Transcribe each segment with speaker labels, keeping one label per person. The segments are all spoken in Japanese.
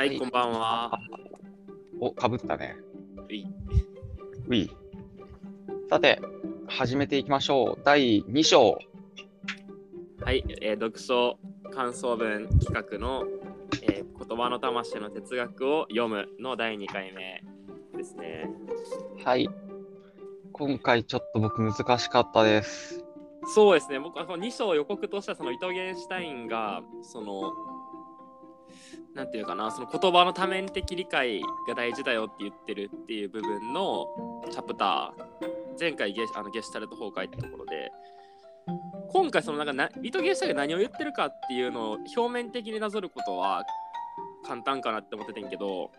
Speaker 1: はい、
Speaker 2: はい
Speaker 1: こんばんは。
Speaker 2: お、かぶったね。
Speaker 1: うい
Speaker 2: ウィさて、始めていきましょう。第2章。
Speaker 1: はい、えー読書感想文企画の、えー言葉の魂の哲学を読むの第2回目ですね。
Speaker 2: はい。今回ちょっと僕難しかったです。
Speaker 1: そうですね、僕はこの2章予告としては、そのイトゲンシュタインが、その、なんていうかな、その言葉の多面的理解が大事だよって言ってるっていう部分のチャプター、前回ゲあのゲシュタルト崩壊ってところで、今回そのなんかなイトゲシュタが何を言ってるかっていうのを表面的になぞることは簡単かなって思っててんけど、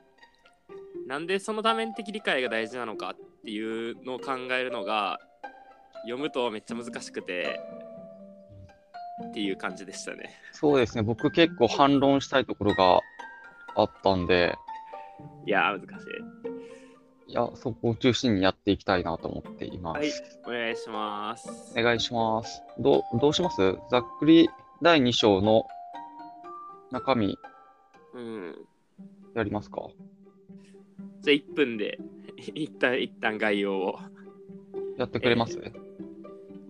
Speaker 1: なんでその多面的理解が大事なのかっていうのを考えるのが読むとめっちゃ難しくてっていう感じでしたね。
Speaker 2: そうですね。僕結構反論したいところがあったんで、
Speaker 1: いやー難しい。
Speaker 2: いや、そこを中心にやっていきたいなと思っています。
Speaker 1: はい、お願いします。
Speaker 2: お願いします。どうどうします？ざっくり第2章の中身
Speaker 1: うん。
Speaker 2: やりますか？
Speaker 1: じゃあ1分で 一旦一旦概要を
Speaker 2: やってくれます、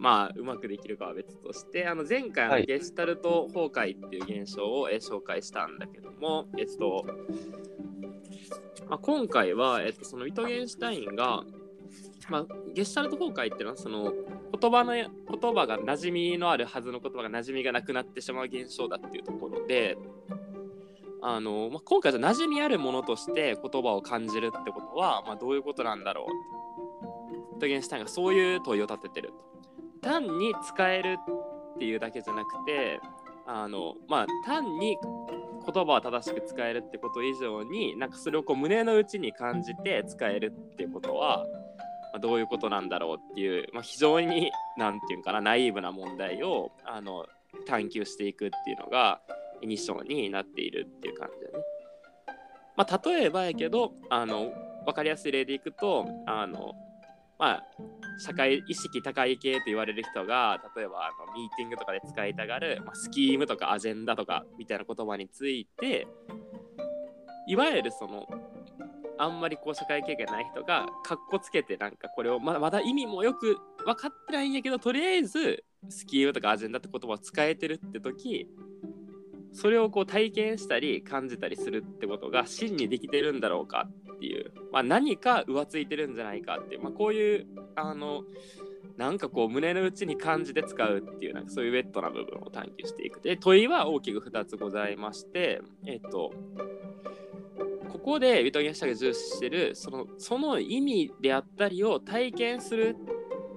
Speaker 1: まあうまくできるかは別としてあの前回の
Speaker 2: はい
Speaker 1: ゲスタルト崩壊っていう現象を、えー紹介したんだけども、えっとまあ、今回は、えっと、そのイトゲンシュタインが、まあ、ゲシュタルト崩壊っていうのはその言葉の言葉が馴染みのあるはずの言葉が馴染みがなくなってしまう現象だっていうところであの、まあ、今回じゃ馴染みあるものとして言葉を感じるってことは、まあ、どういうことなんだろうイトゲンシュタインがそういう問いを立ててると。単に使えるっていうだけじゃなくてあのまあ単に言葉を正しく使えるってこと以上になんかそれをこう胸の内に感じて使えるっていうことは、まあ、どういうことなんだろうっていう、まあ、非常になんていうんかなナイーブな問題をあの探求していくっていうのが2章になっているっていう感じだね。まあ、例えばやけどあの分かりやすい例でいくとあのまあ社会意識高い系と言われる人が例えばあのミーティングとかで使いたがる、まあ、スキームとかアジェンダとかみたいな言葉についていわゆるそのあんまりこう社会経験ない人がかっこつけてなんかこれをままだ意味もよく分かってないんやけどとりあえずスキームとかアジェンダって言葉を使えてるって時それをこう体験したり感じたりするってことが真にできてるんだろうかっていう、まあ、何か浮ついてるんじゃないかっていう、まあ、こういうあのなんかこう胸の内に感じて使うっていうなんかそういうウェットな部分を探求していく。で問いは大きく2つございましてえっとここでビトゲンシャが重視してるそのその意味であったりを体験する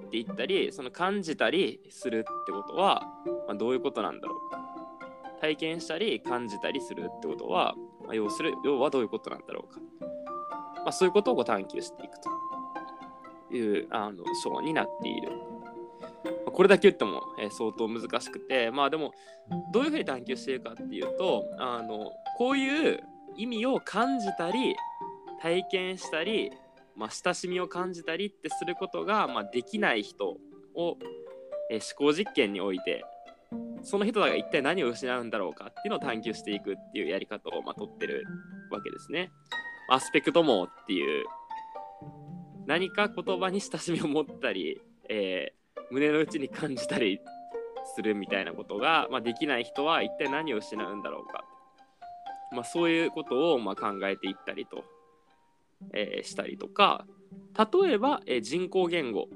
Speaker 1: って言ったりその感じたりするってことは、まあ、どういうことなんだろう。か体験したり感じたりするってことは、まあ、要する要はどういうことなんだろうか、まあ、そういうことをご探求していくというあの章になっている。これだけ言っても、え相当難しくてまあでもどういうふうに探求しているかっていうとあのこういう意味を感じたり体験したり、まあ、親しみを感じたりってすることが、まあ、できない人を、え思考実験においてその人らが一体何を失うんだろうかっていうのを探求していくっていうやり方をまあ取ってるわけですね。アスペクト網っていう何か言葉に親しみを持ったり、えー胸の内に感じたりするみたいなことが、まあ、できない人は一体何を失うんだろうか、まあ、そういうことをまあ考えていったりと、えーしたりとか例えば、えー人工言語。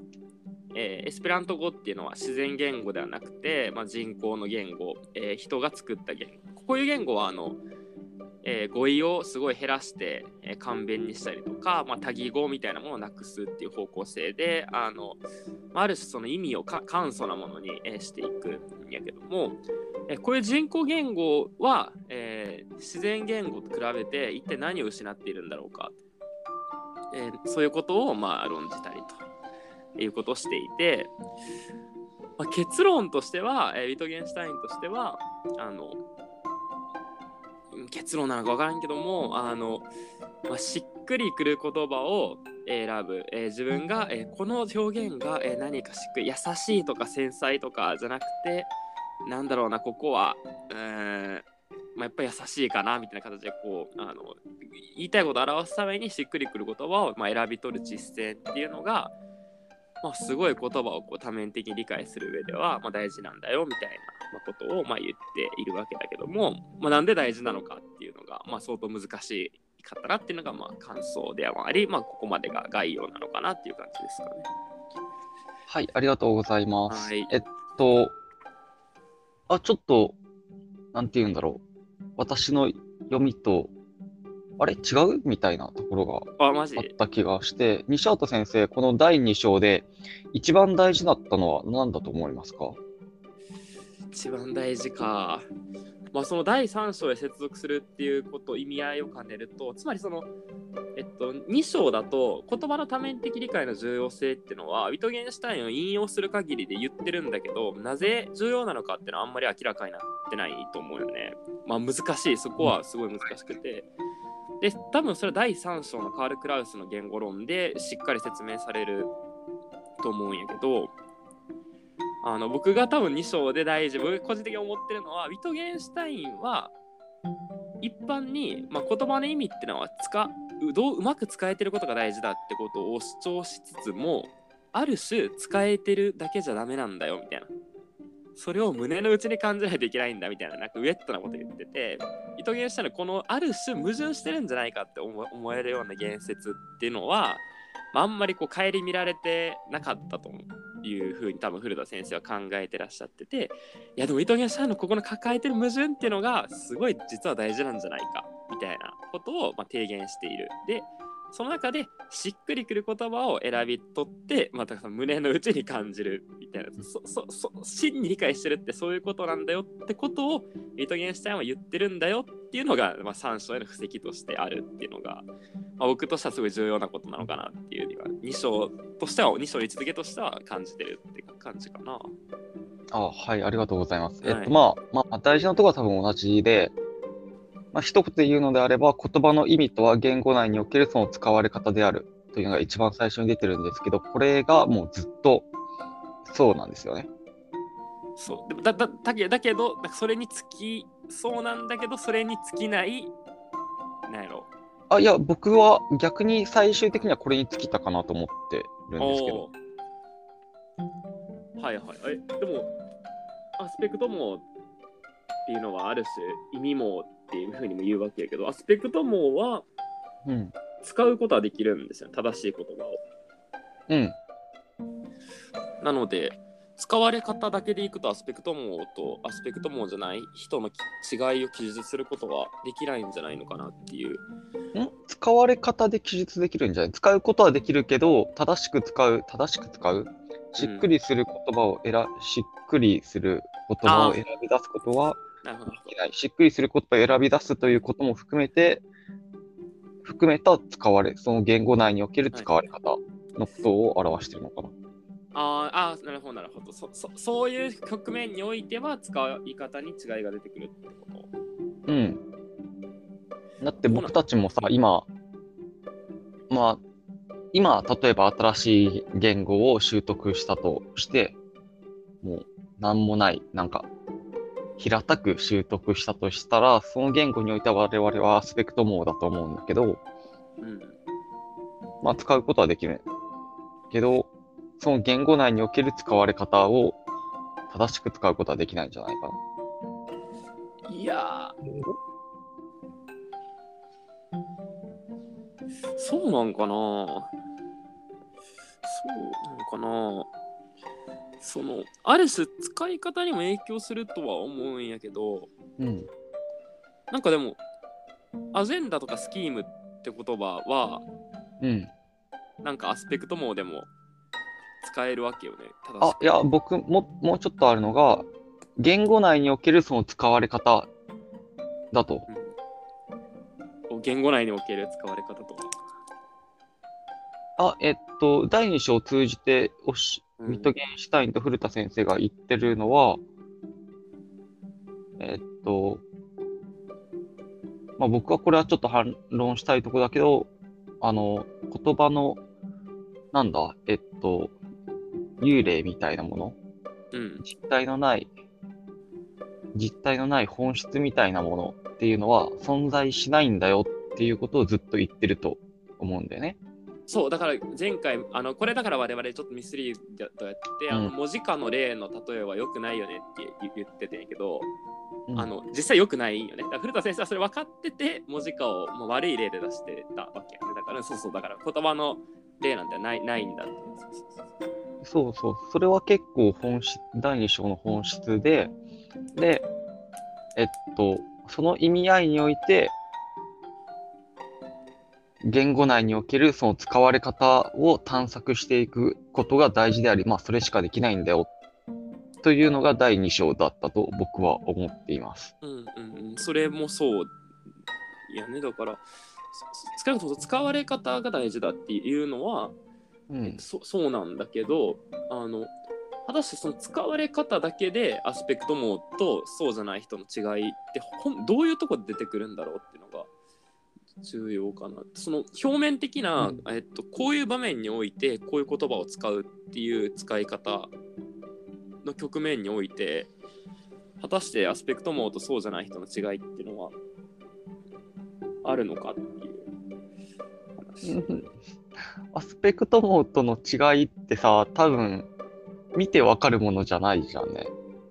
Speaker 1: えエスペラント語っていうのは自然言語ではなくて、まあ、人工の言語、え人が作った言語。こういう言語はあの、えー語彙をすごい減らして、えー簡便にしたりとか、まあ、多義語みたいなものをなくすっていう方向性であの、まあある種その意味を簡素なものに、えーしていくんやけども、えーこういう人工言語は、えー自然言語と比べて一体何を失っているんだろうか、えーそういうことをまあ論じたりということをしていて、まあ、結論としては、えーウィトゲンシュタインとしてはあの結論なのか分からんけどもあの、まあ、しっくりくる言葉を選ぶ、えー自分が、えーこの表現が、えー何かしっくり優しいとか繊細とかじゃなくてなんだろうなここはうんまあ、やっぱり優しいかなみたいな形でこうあの言いたいことを表すためにしっくりくる言葉をまあ選び取る実践っていうのが、まあ、すごい言葉をこう多面的に理解する上では、まあ、大事なんだよみたいな。ことをまあ言っているわけだけども、まあ、なんで大事なのかっていうのが、まあ、相当難しかったなっていうのがまあ感想ではあり、まあ、ここまでが概要なのかなっていう感じですかね。
Speaker 2: はい、ありがとうございます。
Speaker 1: はい
Speaker 2: えっと、あ、ちょっと、なんて言うんだろう。私の読みと、あれ？違う？みたいなところが
Speaker 1: あ
Speaker 2: った気がして、西畑先生、この第2章で一番大事だったのは何だと思いますか？
Speaker 1: 一番大事か。まあ、その第3章へ接続するっていうこと意味合いを兼ねるとつまりその、えっと、2章だと言葉の多面的理解の重要性っていうのはウィトゲンシュタインを引用する限りで言ってるんだけどなぜ重要なのかっていうのはあんまり明らかになってないと思うよね。まあ難しいそこはすごい難しくて。で多分それは第3章のカール・クラウスの言語論でしっかり説明されると思うんやけどあの僕が多分2章で大事僕個人的に思ってるのはウィトゲンシュタインは一般に、まあ、言葉の意味ってのは使うどううまく使えてることが大事だってことを主張しつつもある種使えてるだけじゃダメなんだよみたいな。それを胸の内に感じないといけないんだみたいな。なんかウェットなこと言っててウィトゲンシュタインのこのある種矛盾してるんじゃないかって思えるような言説っていうのは、まあ、あんまりこう顧みられてなかったと。いうふうに多分古田先生は考えてらっしゃってていやでも伊藤源さんのここの抱えてる矛盾っていうのがすごい実は大事なんじゃないかみたいなことをまあ提言しているでその中でしっくりくる言葉を選び取ってまた胸の内に感じるみたいなそそそ真に理解してるってそういうことなんだよってことを伊藤源シュタインは言ってるんだよっていうのが、まあ、3章への布石としてあるっていうのが、まあ、僕としてはすごい重要なことなのかなっていうには2章としては2章の位置づけとしては感じてるって感じかな。
Speaker 2: あはい、ありがとうございます。
Speaker 1: はい
Speaker 2: えっと、まあ、まあ、大事なところは多分同じで、まあ、一言で言うのであれば、言葉の意味とは言語内におけるその使われ方である。というのが一番最初に出てるんですけど、これがもうずっとそうなんですよね。
Speaker 1: そう。でもだだだけだけどそれにつきそうなんだけどそれに尽きないなんやろ。
Speaker 2: あ、いや、僕は逆に最終的にはこれに尽きたかなと思ってるんですけど。
Speaker 1: はいはい。えでもアスペクト網っていうのはある種意味網っていうふうにも言うわけやけどアスペクト網は
Speaker 2: うん。
Speaker 1: 使うことはできるんですよ正しい言葉を
Speaker 2: うん。
Speaker 1: なので使われ方だけでいくとアスペクト網とアスペクト網じゃない人の違いを記述することはできないんじゃないのかなっていう。
Speaker 2: ん？使われ方で記述できるんじゃない？使うことはできるけど、正しく使う、正しく使う、しっくりする言葉を選、しっくりする言葉を選び出すことは
Speaker 1: なるほど。
Speaker 2: しっくりする言葉を選び出すということも含めて、含めた使われ、その言語内における使われ方のことを表しているのかな。
Speaker 1: あーあーなるほどなるほどそそそういう局面においては使い方に違いが出てくるってこと？
Speaker 2: うん。だって僕たちもさ、今、まあ、今、例えば新しい言語を習得したとして、もう、なんもない、なんか、平たく習得したとしたら、その言語においては我々はアスペクト網だと思うんだけど、
Speaker 1: うん
Speaker 2: まあ、使うことはできる。けど、その言語内における使われ方を正しく使うことはできないんじゃないかな。
Speaker 1: いやーそうなんかなそうなのかなそのある種使い方にも影響するとは思うんやけど
Speaker 2: うん。
Speaker 1: なんかでもアジェンダとかスキームって言葉は
Speaker 2: うん。
Speaker 1: なんかアスペクト網でも使えるわけよね
Speaker 2: あいや、僕も、もうちょっとあるのが、言語内におけるその使われ方だと。
Speaker 1: うん言語内における使われ方とか、
Speaker 2: あ、えっと、第2章を通じておし、
Speaker 1: うん
Speaker 2: ウィトゲンシュタインと古田先生が言ってるのは、えっと、まあ、僕はこれはちょっと反論したいところだけど、あの、言葉の、なんだ、えっと、幽霊みたいなもの、
Speaker 1: うん
Speaker 2: 実体のない実体のない本質みたいなものっていうのは存在しないんだよっていうことをずっと言ってると思うんだよね。
Speaker 1: そうだから前回あのこれだから我々ちょっとミスリードやって、あの
Speaker 2: うん
Speaker 1: 文字化の例の例えは良くないよねって言言っててんやけど、
Speaker 2: うん
Speaker 1: あの実際良くないんよね。だから古田先生はそれ分かってて文字化をもう悪い例で出してたわけやね。だからそうそうだから言葉の例なんてないないんだって。そうそうそう
Speaker 2: そうそう、それは結構本質、第2章の本質で、で、えっと、その意味合いにおいて、言語内におけるその使われ方を探索していくことが大事であり、まあそれしかできないんだよ、というのが第2章だったと僕は思っています。
Speaker 1: うんうんうん、それもそうやね。だからそ使い方使われ方が大事だっていうのは、
Speaker 2: うん。
Speaker 1: そそうなんだけどあの果たしてその使われ方だけでアスペクトモーとそうじゃない人の違いってどういうとこで出てくるんだろうって重要かなその表面的な、
Speaker 2: うん
Speaker 1: えっと、こういう場面においてこういう言葉を使うっていう使い方の局面において果たしてアスペクトモーとそうじゃない人の違いっていうのはあるのかっていう話。
Speaker 2: アスペクトモーとの違いってさ、多分、見てわかるものじゃないじゃんね。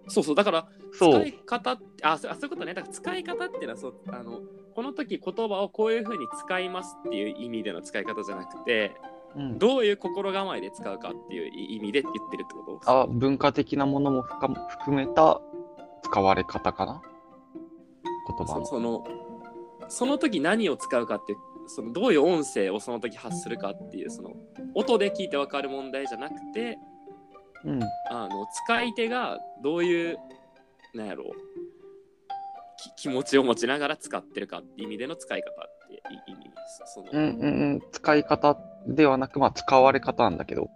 Speaker 1: そうそうだから使い。方ってあそうあそういうことねだから使い方っていうのはそうあのこの時言葉をこういうふうに使いますっていう意味での使い方じゃなくて
Speaker 2: うん。
Speaker 1: どういう心構えで使うかっていう意味で言ってるってこと？
Speaker 2: あ文化的なものも含含めた使われ方かな？言葉の。
Speaker 1: そそのその時何を使うかっていうそのどういう音声をその時発するかっていうその音で聞いてわかる問題じゃなくて
Speaker 2: うん、
Speaker 1: あの使い手がどういうなんやろうき気持ちを持ちながら使ってるかっていう意味での使い方ってい意味ですその、
Speaker 2: うん、うん、うん。使い方ではなく、まあ、使われ方なんだけど、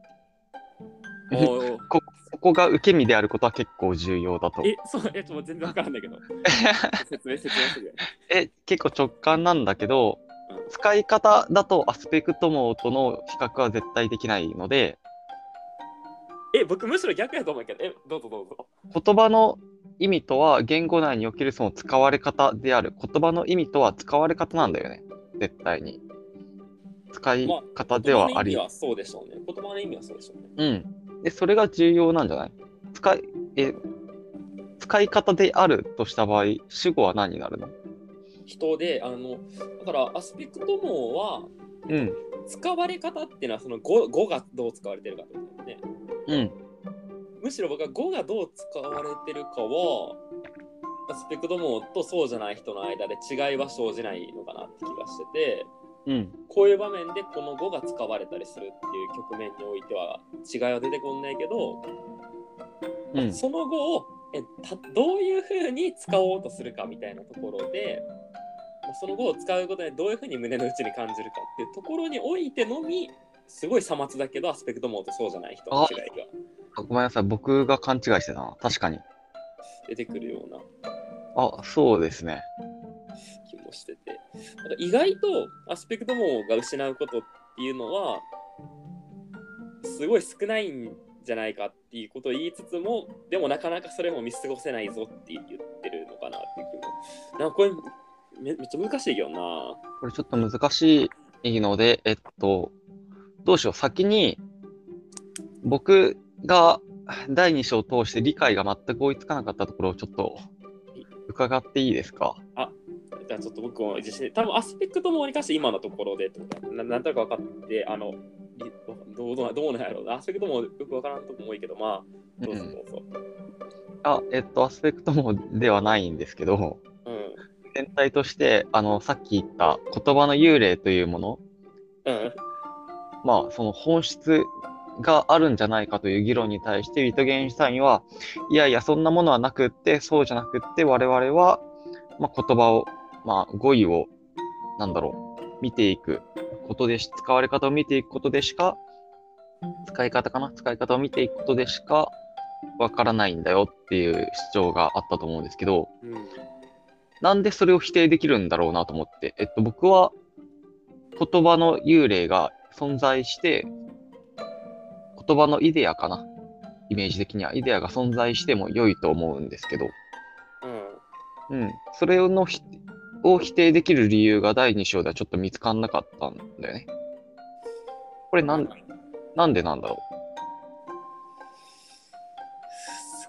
Speaker 2: こここが受け身であることは結構重要だと。
Speaker 1: え、そう、え、ちょっと全然わからんだけど。説明、説明してくれ。
Speaker 2: え、結構直感なんだけど、
Speaker 1: うん
Speaker 2: 使い方だとアスペクトモーとの比較は絶対できないので、
Speaker 1: え、僕むしろ逆やと思うけど、え、どうぞどうぞ。
Speaker 2: 言葉の意味とは言語内におけるその使われ方である。言葉の意味とは使われ方なんだよね。絶対に。使い方ではあり
Speaker 1: 言葉の意味。はそうでしょうね。言葉の意味はそうでしょうね。
Speaker 2: うん。で、それが重要なんじゃない？使い、え、使い方であるとした場合、主語は何になるの？
Speaker 1: 人で、あの、だからアスペクトモーは、
Speaker 2: うん。
Speaker 1: 使われ方っていうのはその語語がどう使われてるかってことだよね。
Speaker 2: うん。
Speaker 1: むしろ僕は語がどう使われてるかは、アスペクトモーとそうじゃない人の間で違いは生じないのかなって気がしてて、
Speaker 2: うん。
Speaker 1: こういう場面でこの語が使われたりするっていう局面においては違いは出てこんないけど、
Speaker 2: うん。
Speaker 1: その後をえたどういうふうに使おうとするかみたいなところでまあその語を使うことでどういうふうに胸の内に感じるかっていうところにおいてのみすごいさまつだけどアスペクトモーとそうじゃない人の違いが
Speaker 2: あごめんなさい。僕が勘違いしてたな。確かに。
Speaker 1: 出てくるような
Speaker 2: あ、そうですね。
Speaker 1: 気もしててなんか意外とアスペクトモーが失うことっていうのはすごい少ないんじゃないかっていうことを言いつつもでもなかなかそれも見過ごせないぞって言ってるのかなっていう気もなんかこれめめっちゃ難しいけどな
Speaker 2: これちょっと難しいので、えっと、どうしよう。先に、僕が第2章を通して理解が全く追いつかなかったところをちょっと伺っていいですか？
Speaker 1: じゃあちょっと僕も自信多分アスペクトモーに関して今のところでななんとなく分かってあのりどうどうどうなんやろうアスペクトモーよく分からんとこも多いけどまあどうぞ
Speaker 2: うん。
Speaker 1: どうぞ
Speaker 2: あ、えっと、アスペクトもではないんですけど、
Speaker 1: うん。
Speaker 2: 全体として、あの、さっき言った言葉の幽霊というもの、
Speaker 1: うん。
Speaker 2: まあ、その本質があるんじゃないかという議論に対して、ウィトゲンシュタインは、いやいや、そんなものはなくって、そうじゃなくって、我々は、まあ、言葉を、まあ、語彙を、なんだろう、見ていくことでし、使われ方を見ていくことでしか、使い方かな？使い方を見ていくことでしか、わからないんだよっていう主張があったと思うんですけど、
Speaker 1: うん
Speaker 2: なんでそれを否定できるんだろうなと思って。えっと、僕は言葉の幽霊が存在して、言葉のイデアかなイメージ的にはイデアが存在しても良いと思うんですけど、
Speaker 1: うん
Speaker 2: うん。それのひを否定できる理由が第2章ではちょっと見つかんなかったんだよね。これなん、なんでなんだろ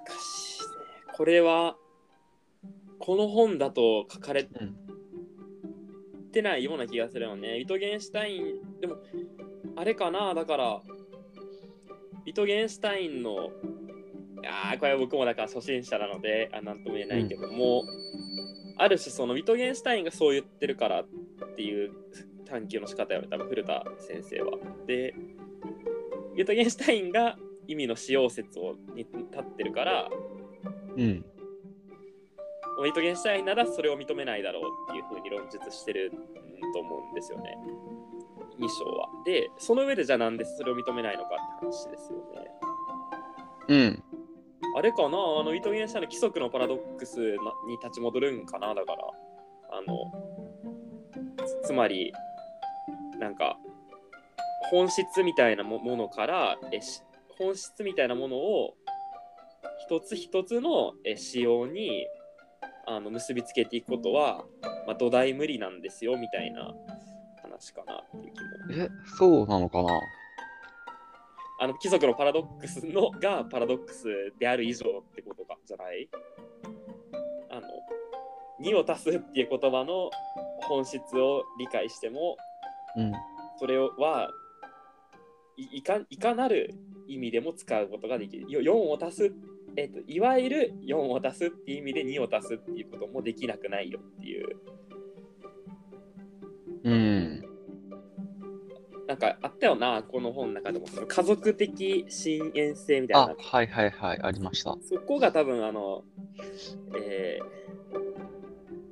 Speaker 1: 難しいね。これは、この本だと書かれ。てないような気がするよね。ビトゲンシュタイン、でも、あれかな、だから、ビトゲンシュタインの、いやーこれは僕もだから初心者なので、あなんとも言えないけども、ある種そのビトゲンシュタインがそう言ってるからっていう探求の仕方よね、多分古田先生は。で、ビトゲンシュタインが意味の使用説をに立ってるから、
Speaker 2: うん。
Speaker 1: ビトゲンシュタインならそれを認めないだろうっていうふうに論述してると思うんですよね。2章は。で、その上でじゃあなんでそれを認めないのかって話ですよね。
Speaker 2: うん。
Speaker 1: あれかな？あの、ビトゲンシュタインの規則のパラドックスなに立ち戻るんかな？だから、あの、つつまり、なんか、本質みたいなもものからえし、本質みたいなものを一つ一つのえ仕様にあの結びつけていくことは、まあ、土台無理なんですよみたいな話かなっていう気も。
Speaker 2: え、そうなのかな？
Speaker 1: あの貴族のパラドックスのがパラドックスである以上ってことかじゃない？あの2を足すっていう言葉の本質を理解しても
Speaker 2: うん。
Speaker 1: それはいいかいかなる意味でも使うことができる。よ4を足す、えっと、いわゆる4を足すっていう意味で2を足すっていうこともできなくないよっていう。
Speaker 2: うん。
Speaker 1: かあったよな、この本の中でも。その家族的親縁性みたい
Speaker 2: あ
Speaker 1: な、。
Speaker 2: はいはいはい、ありました。
Speaker 1: そこが多分あの、えー、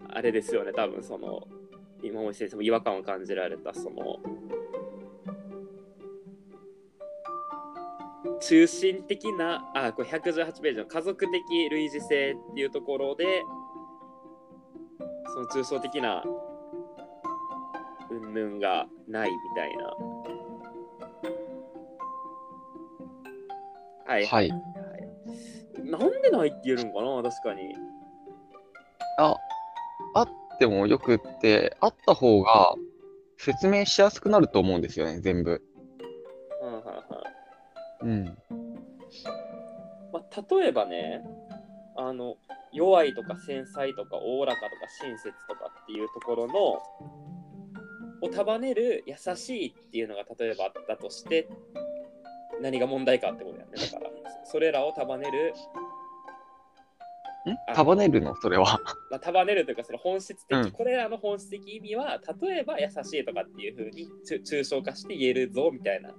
Speaker 1: あれですよね、多分その、今森先生も違和感を感じられた、その、中心的な、あ、これ118ページの家族的類似性っていうところで、その抽象的な云々がないみたいな。はい
Speaker 2: はい。
Speaker 1: なんでないって言えるんかな？確かに。
Speaker 2: あ、あってもよくって、あった方が説明しやすくなると思うんですよね、全部。
Speaker 1: うんはいはい
Speaker 2: うん。
Speaker 1: まあ、例えばね、あの、弱いとか繊細とかおおらかとか親切とかっていうところの、を束ねる優しいっていうのが例えばあったとして、何が問題かってことやね。だから、それらを束ねる、
Speaker 2: ん？
Speaker 1: あ
Speaker 2: 束ねるの？それは。
Speaker 1: まあ、束ねるというか、その本質的、
Speaker 2: うん。
Speaker 1: これらの本質的意味は、例えば優しいとかっていうふうに抽抽象化して言えるぞみたいなこ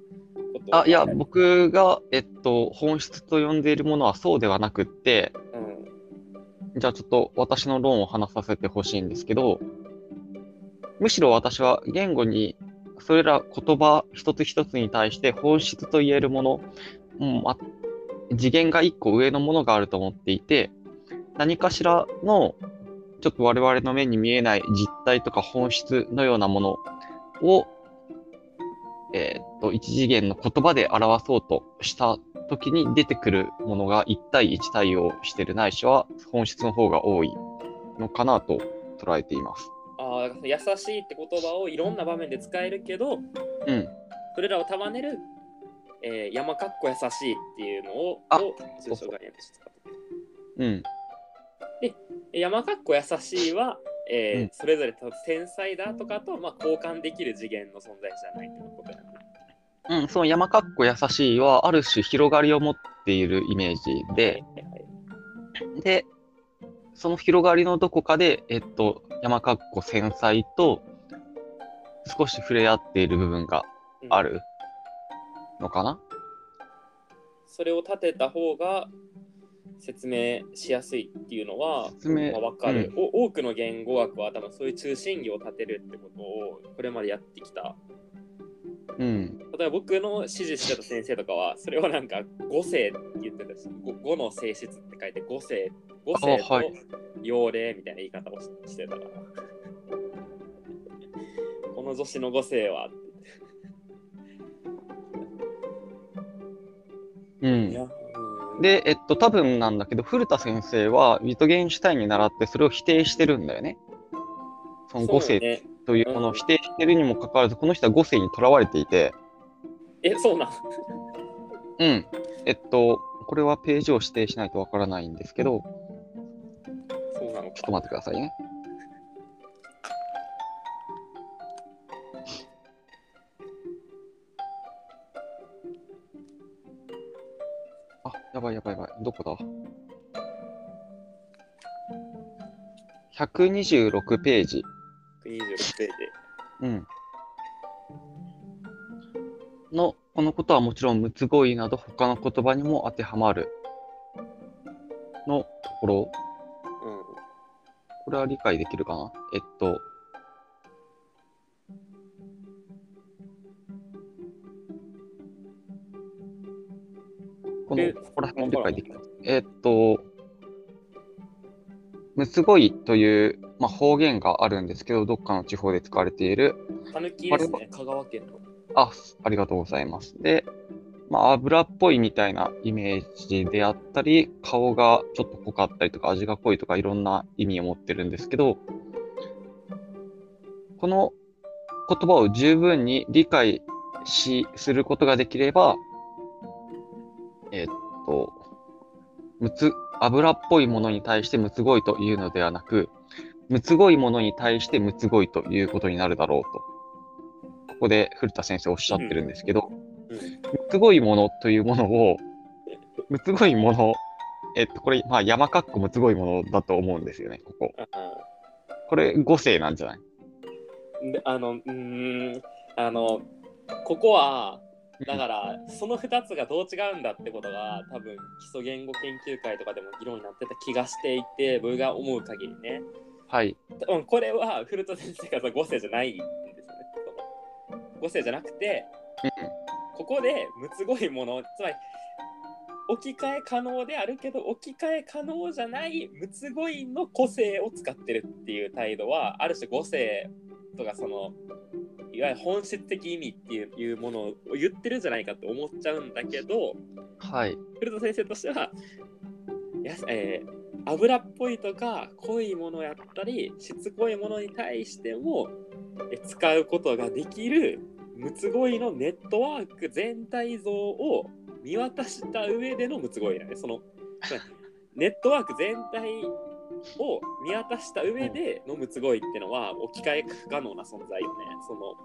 Speaker 1: と。を
Speaker 2: あ、いや、僕が、えっと、本質と呼んでいるものはそうではなくって、
Speaker 1: うん、
Speaker 2: じゃあちょっと私の論を話させてほしいんですけど、むしろ私は言語に、それら言葉一つ一つに対して本質と言えるもの、うんあ次元が一個上のものがあると思っていて、何かしらのちょっと我々の目に見えない実体とか本質のようなものを、えーっと、一次元の言葉で表そうとした時に出てくるものが1対1対応してるないしは本質の方が多いのかなと捉えています。
Speaker 1: 優しいって言葉をいろんな場面で使えるけど、
Speaker 2: うん。
Speaker 1: それらを束ねる、えー山かっこ優しいっていうのを、抽象概念として使ってる
Speaker 2: うん。
Speaker 1: で山かっこ優しいは、えー
Speaker 2: うん
Speaker 1: それぞれと繊細だとかと、まあ、交換できる次元の存在じゃないということやな。
Speaker 2: うん、その山かっこ優しいはある種広がりを持っているイメージで、で、その広がりのどこかで、えっと、山かっこ繊細と少し触れ合っている部分が
Speaker 1: うん
Speaker 2: あるのかな？
Speaker 1: それを立てた方が説明しやすいっていうのは、
Speaker 2: 説明
Speaker 1: まあ、分かる、お。多くの言語学は多分そういう中心義を立てるってことをこれまでやってきた。
Speaker 2: うん。
Speaker 1: 例えば僕の指示してた先生とかは、それをなんか五世って言ってたし、五五の性質って書いて五世、五世と幼霊みたいな言い方をししてたから。この女子の五世は、
Speaker 2: うん。で、えっと、多分なんだけど、古田先生はウィトゲンシュタインに倣ってそれを否定してるんだよね。その五世
Speaker 1: ね、
Speaker 2: というものを否定してるにもかかわらず、この人は五世にとらわれていて、
Speaker 1: え、そうなん。
Speaker 2: うん。えっと、これはページを指定しないとわからないんですけど、ちょっと。待ってくださいね。あ、やばいやばいやばい。どこだ ?126 ページ。
Speaker 1: 26ページ。
Speaker 2: うん。の、このことはもちろん、むつごいなど他の言葉にも当てはまる。のところ、
Speaker 1: うん。
Speaker 2: これは理解できるかな？えっと、この、
Speaker 1: え
Speaker 2: ここら辺理解できます。えっと、むつごいという、まあ、方言があるんですけど、どっかの地方で使われている、
Speaker 1: たぬきですね、香川県の。
Speaker 2: あ、ありがとうございます。で、まあ、油っぽいみたいなイメージであったり、顔がちょっと濃かったりとか、味が濃いとか、いろんな意味を持ってるんですけど、この言葉を十分に理解し、することができれば、えっと、むつ、油っぽいものに対してむつごいというのではなく、むつごいものに対してむつごいということになるだろうと。ここで古田先生おっしゃってるんですけど、
Speaker 1: うん。
Speaker 2: むつごいものというものを、むつごいもの、えっと、これ、まあ、山かっこむつごいものだと思うんですよね、ここ。これ、五世なんじゃない？
Speaker 1: うんであの、うーん、あの、ここは、だから、その2つがどう違うんだってことが、多分基礎言語研究会とかでも議論になってた気がしていて、僕が思う限りね。
Speaker 2: はい。
Speaker 1: 多分これは古田先生が5世じゃないんですよね。5世じゃなくて、ここでむつごいもの、つまり置き換え可能であるけど置き換え可能じゃないむつごいの個性を使ってるっていう態度はある種5世とかそのいわゆる本質的意味っていうものを言ってるんじゃないかと思っちゃうんだけど
Speaker 2: はい。
Speaker 1: 古田先生としてはや、えー油っぽいとか濃いものやったりしつこいものに対しても使うことができるむつごいのネットワーク全体像を見渡した上でのむつごいなんでそのネットワーク全体を見渡した上でのむつごいってのは置き換え不可能な存在よね。その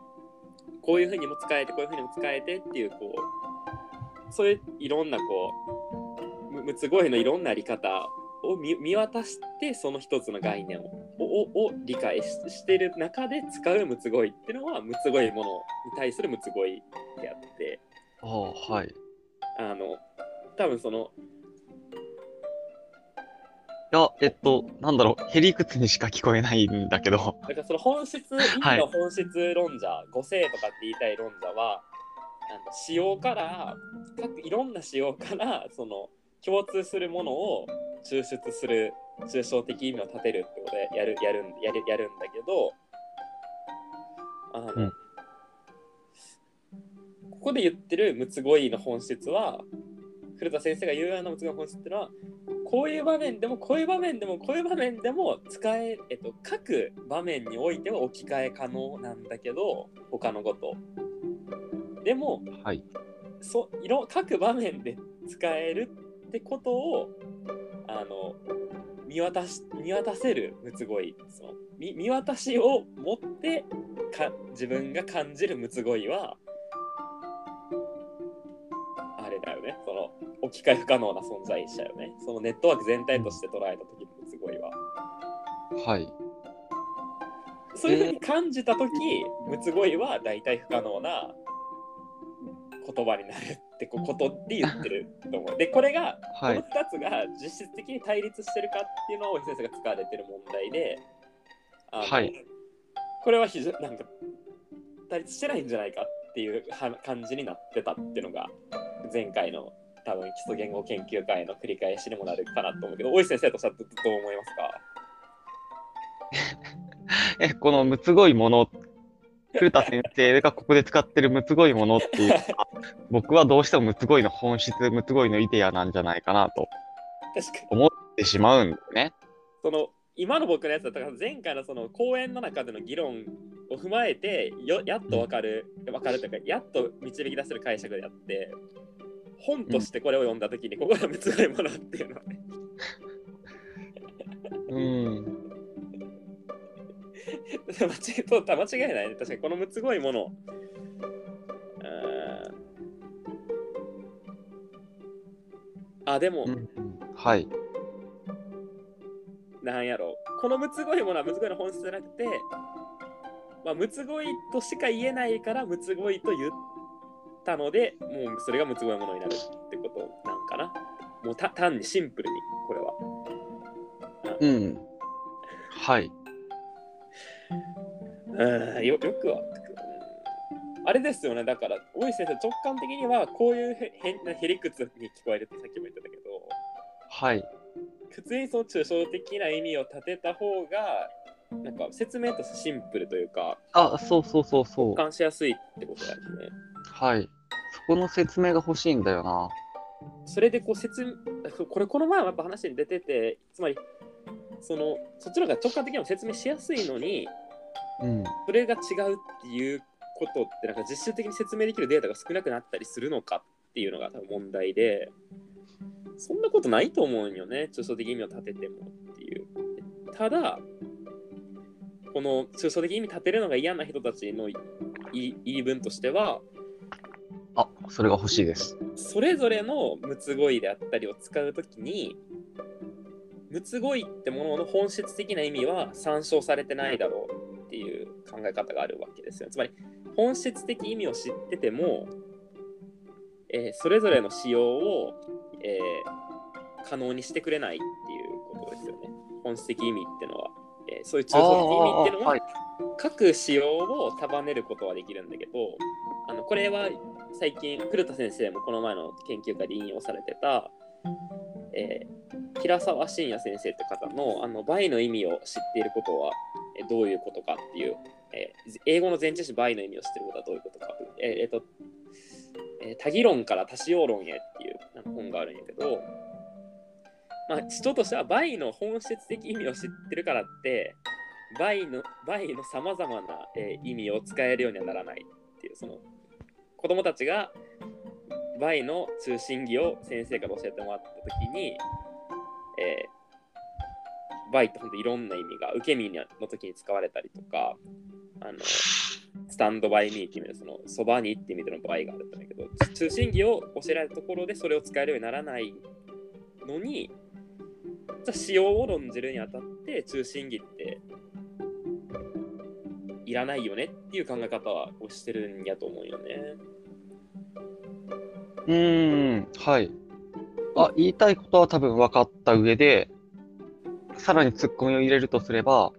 Speaker 1: こういうふうにも使えてこういうふうにも使えてっていうこうそういういろんなこうむむつごいのいろんなあり方を見見渡してその一つの概念ををを理解ししている中で使うむつごいっていうのはむつごいものに対するむつごいであって
Speaker 2: ああ、はい。い
Speaker 1: あの多分その
Speaker 2: や、えっと、なんだろう、へりくつにしか聞こえないんだけど、
Speaker 1: だからその本質意味の本質論者、五世とかって言いたい論者はあの使用から各いろんな使用からその共通するものを抽出する抽象的意味を立てるってことでやるやるんやるやるんだけどあの、
Speaker 2: うん
Speaker 1: ここで言ってるむつごいの本質は古田先生が言うようなむつごいの本質っていうのはこういう場面でもこういう場面でもこういう場面でも使え、えっと、各場面においては置き換え可能なんだけど他のことでも
Speaker 2: はい。
Speaker 1: そ各場面で使えるってことをあの見渡し見渡せるむつごいその見見渡しを持ってか自分が感じるむつごいはあれだよね。その置き換え不可能な存在者よね。そのネットワーク全体として捉えた時のむつごいは。
Speaker 2: はい。
Speaker 1: そういうふうに感じた時むつごいは大体不可能な言葉になるってこことで言ってると思う。でこれがこの2
Speaker 2: はい。
Speaker 1: つが実質的に対立してるかっていうのを大木先生が使われてる問題で、
Speaker 2: はい。
Speaker 1: これは非常なんか対立してないんじゃないかっていうは感じになってたっていうのが前回の多分基礎言語研究会の繰り返しにもなるかなと思うけど大石先生としてはどどう思いますか？
Speaker 2: え、このむつごいもの古田先生がここで使ってるむつごいものっていうのは、僕はどうしてもむつごいの本質、むつごいのイデアなんじゃないかなと。思ってしまうんだよね。
Speaker 1: その今の僕のやつだったから前回のその講演の中での議論を踏まえてよやっと分かる、分かるというかやっと導き出せる解釈であって本としてこれを読んだ時にここがむつごいものっていうのはね
Speaker 2: うん。
Speaker 1: 間違えと間違いない。ね確かにこのむつごいもの。あー。あでも、
Speaker 2: うん。はい。
Speaker 1: なんやろ。このむつごいものはむつごいの本質じゃなくて、まあ、むつごいとしか言えないからむつごいと言ったのでもうそれがむつごいものになるってことなんかな。もうた単にシンプルにこれは。
Speaker 2: うん。はい。
Speaker 1: うんよよくはあれですよねだから大石先生直感的にはこういうへ変なへりくつに聞こえるってさっきも言ってたけど
Speaker 2: はい。
Speaker 1: 普通にその抽象的な意味を立てた方がなんか説明としてシンプルというか
Speaker 2: あ、そうそうそうそう。
Speaker 1: 感しやすいってことだよね。
Speaker 2: はい。そこの説明が欲しいんだよな。
Speaker 1: それでこう説明、これこの前もやっぱ話に出てて、つまり、その、そっちの方が直感的にも説明しやすいのに、
Speaker 2: うん。
Speaker 1: それが違うっていうことって、なんか実習的に説明できるデータが少なくなったりするのかっていうのが多分問題で、そんなことないと思うんよね、抽象的意味を立ててもっていう。ただ、この抽象的意味立てるのが嫌な人たちの言い言い分としては、
Speaker 2: あ、それが欲しいです。
Speaker 1: それぞれのむつごいであったりを使うときに、むつごいってものの本質的な意味は参照されてないだろうっていう考え方があるわけですよ。つまり、本質的意味を知ってても、えーそれぞれの使用を、えー可能にしてくれないっていうことですよね。本質的意味っていうのは。えーそういう抽象的意味っていうのは、
Speaker 2: はい。
Speaker 1: 各仕様を束ねることはできるんだけどあのこれは最近古田先生もこの前の研究会で引用されてた、えー平沢真也先生って方のあの倍の意味を知っていることはえどういうことかっていう、えー英語の前置詞倍の意味を知っていることはどういうことかえーえーとえー多義論から多使用論へっていう本があるんやけど、まあ、人としては倍の本質的意味を知ってるからって倍の倍のさまざまな、えー意味を使えるようにはならないっていうその子供たちが倍の中心義を先生から教えてもらった時に、えー、倍って本当いろんな意味が受け身の時に使われたりとかあのスタンドバイミーっていう意味でそのそばにっていう意味での倍があるんだけど中心義を教えられたところでそれを使えるようにならないのにじゃ使用を論じるにあたって中心義っていらないよねっていう考え方はしてるんやと思うよね。
Speaker 2: うーん、はい。あ、言いたいことは多分分かった上で、さらに突っ込みを入れるとすれば、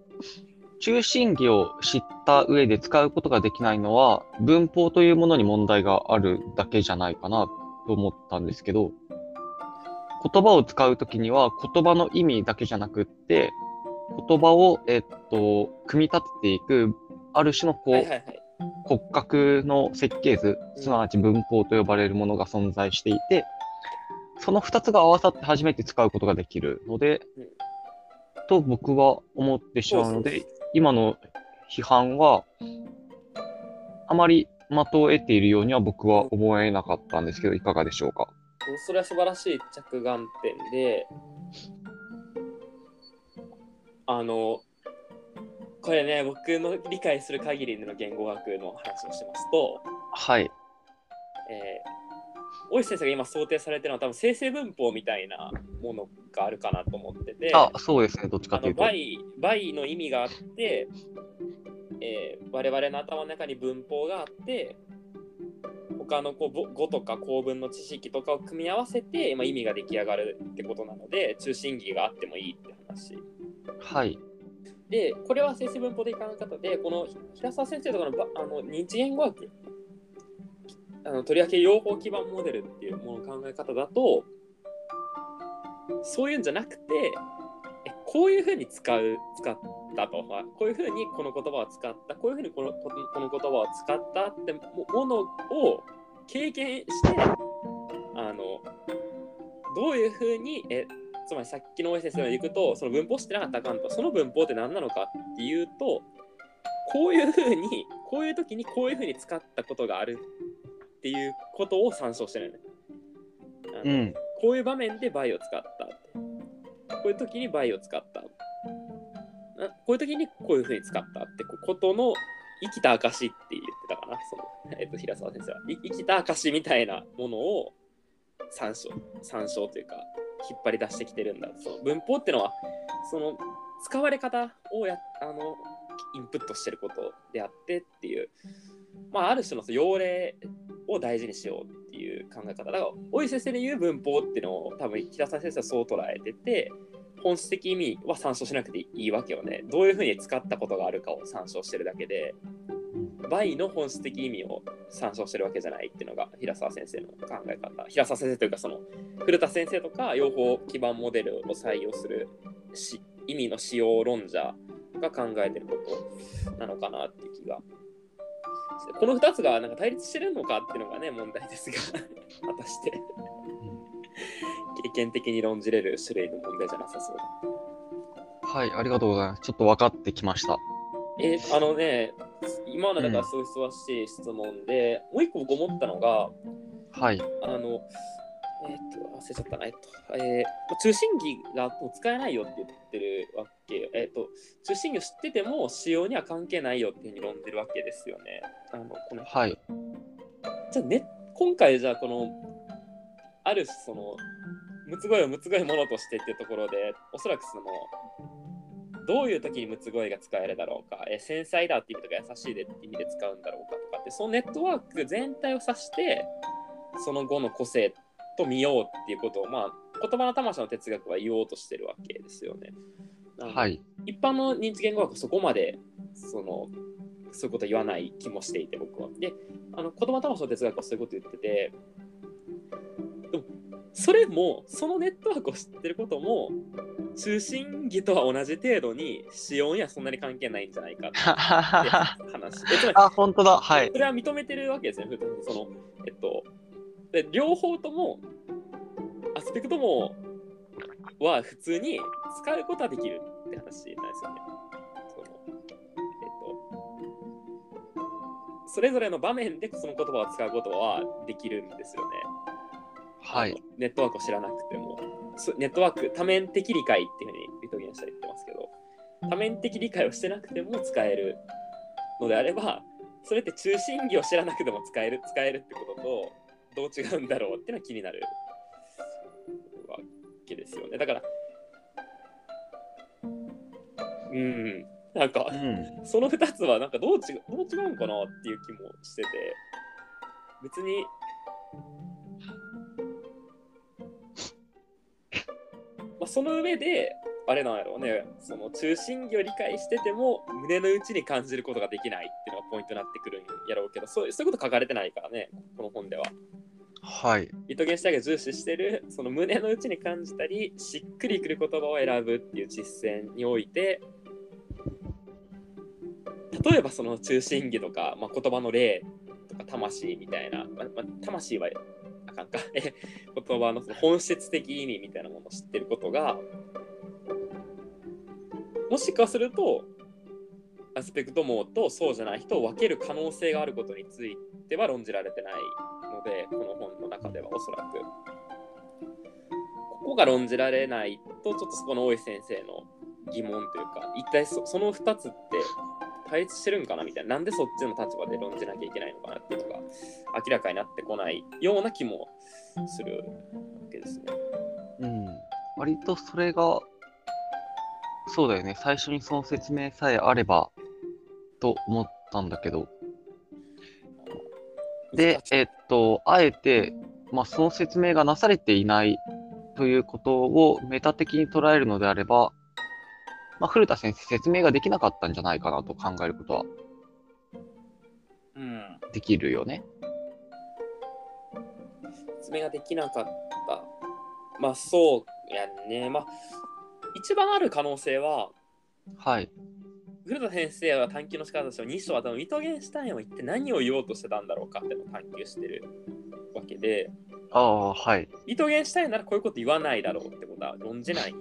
Speaker 2: 中心義を知った上で使うことができないのは、文法というものに問題があるだけじゃないかなと思ったんですけど、言葉を使うときには言葉の意味だけじゃなくって、言葉を、えっと、組み立てていく、ある種のこう、
Speaker 1: はいはいはい。
Speaker 2: 骨格の設計図、すなわち文法と呼ばれるものが存在していて、その2つが合わさって初めて使うことができるので
Speaker 1: うん、
Speaker 2: と僕は思ってしまうので、今の批判は、あまり的を得ているようには僕は思えなかったんですけど、いかがでしょうか？
Speaker 1: それは素晴らしい着眼点で、あの、これね、僕の理解する限りでの言語学の話をしますと、
Speaker 2: はい。
Speaker 1: えー、大石先生が今想定されてるのは多分生成文法みたいなものがあるかなと思ってて、
Speaker 2: あ、そうですね、どっちか
Speaker 1: あ
Speaker 2: というと。
Speaker 1: の倍倍の意味があって、えー我々の頭の中に文法があって他のこうぼ語とか構文の知識とかを組み合わせて、まあ、意味が出来上がるってことなので中心義があってもいいって話
Speaker 2: はい。
Speaker 1: でこれは生成文法でいかな方でこの平沢先生とかのあの認知言語学あのとりわけ用法基盤モデルっていうものの考え方だとそういうんじゃなくてこういうふうに使う使ったと。かこういうふうにこの言葉を使った。こういうふうにこのこの言葉を使ったってものを経験してあのどういうふうにえつまりさっきの OSS でいくとその文法知ってなかったらあかんとその文法って何なのかっていうとこういうふうにこういう時にこういうふうに使ったことがあるっていうことを参照してるね。あの
Speaker 2: うん。
Speaker 1: こういう場面でバイを使った。こういう時にバイを使った。あこういう時にこういうふうに使ったってことの生きた証って言ってたかな、その、えっと、平沢先生は。い生きた証みたいなものを参照、参照というか、引っ張り出してきてるんだ。その文法ってのは、その使われ方をや、あの、インプットしてることであってっていう、まあ、ある種のその要例を大事にしようっていう考え方。だから大井先生で言う文法っていうのを多分平沢先生はそう捉えてて本質的意味は参照しなくていいわけよね。どういうふうに使ったことがあるかを参照してるだけで。倍の本質的意味を参照してるわけじゃないっていうのが平沢先生の考え方平沢先生というかその古田先生とか用法基盤モデルを採用するし意味の使用論者が考えてることなのかなっていう気がこの2つがなんか対立してるのかっていうのがね問題ですが 果たして経験的に論じれる種類の問題じゃなさそうだ。
Speaker 2: はい、ありがとうございます。ちょっと分かってきました。
Speaker 1: えーあのね今のだからすごい素晴らしい質問で、もう一個僕思ったのが
Speaker 2: はい。
Speaker 1: あのえっ、と忘れちゃったなえっと、えー中心儀がもう使えないよって言ってるわけえっ、と中心儀を知ってても使用には関係ないよっていうふうに論じるわけですよね。あのこの
Speaker 2: はい。
Speaker 1: じゃあね、今回じゃあこのある種そのむつごいをむつごいものとしてっていうところでおそらくそのどういう時にむつごいが使えるだろうか、え繊細だって意味とか優しいでって意味で使うんだろうかとかってそのネットワーク全体を指してその後の個性と見ようっていうことをまあ言葉の魂の哲学は言おうとしてるわけですよね。
Speaker 2: はい。
Speaker 1: 一般の認知言語学はそこまでそのそういうこと言わない気もしていて僕は。であの言葉魂の哲学はそういうこと言っててそれもそのネットワークを知ってることも中心儀とは同じ程度に使用にはそんなに関係ないんじゃないかって 話。
Speaker 2: あ、本当だ。はい
Speaker 1: そ。れは認めてるわけですね。そのえっとで両方ともアスペクトもは普通に使うことはできるって話なんですよね。そのえっとそれぞれの場面でその言葉を使うことはできるんですよね。
Speaker 2: はい。
Speaker 1: ネットワークを知らなくても。そネットワーク、多面的理解っていうふうにリトゲンしたら言ってますけど、多面的理解をしてなくても使えるのであれば、それって中心儀を知らなくても使える使えるってこととどう違うんだろうっていうのは気になるわけですよね。だから、うん、なんか
Speaker 2: う、ん。
Speaker 1: その2つはなんかどう違うどう違うんかなっていう気もしてて、別に、その上で、あれなんやろうね、その中心儀を理解してても、胸の内に感じることができないっていうのがポイントになってくるんやろうけど、そうそういうこと書かれてないからね、この本では。
Speaker 2: はい。
Speaker 1: イトゲンシュタインが重視してるその胸の内に感じたりしっくりくる言葉を選ぶっていう実践において例えばその中心儀とか、まあ、言葉の例とか魂みたいな、まあまあ、魂はあかんか 言葉のその本質的意味みたいなものを知ってることがもしかするとアスペクト網とそうじゃない人を分ける可能性があることについては論じられてないのでこの本の中ではおそらく。ここが論じられないとちょっとそこの大井先生の疑問というか一体そその2つって対立してるんかな？みたいななんでそっちの立場で論じなきゃいけないのかなっていうのが明らかになってこないような気もするわけですね。
Speaker 2: うん。割とそれが、そうだよね。最初にその説明さえあれば、と思ったんだけど。でえっと、あえて、まあ、その説明がなされていないということをメタ的に捉えるのであれば、まあ、古田先生、説明ができなかったんじゃないかなと考えることは
Speaker 1: うん
Speaker 2: できるよね。
Speaker 1: 説明ができなかった。まあそうやんね。まあ一番ある可能性は、
Speaker 2: はい。
Speaker 1: 古田先生は探求の仕方としては2章は多分ウィトゲンシュタインは一体何を言おうとしてたんだろうかってのを探求してるわけで、
Speaker 2: ああ、はい。
Speaker 1: ウィトゲンシュタインならこういうこと言わないだろうってことは論じないで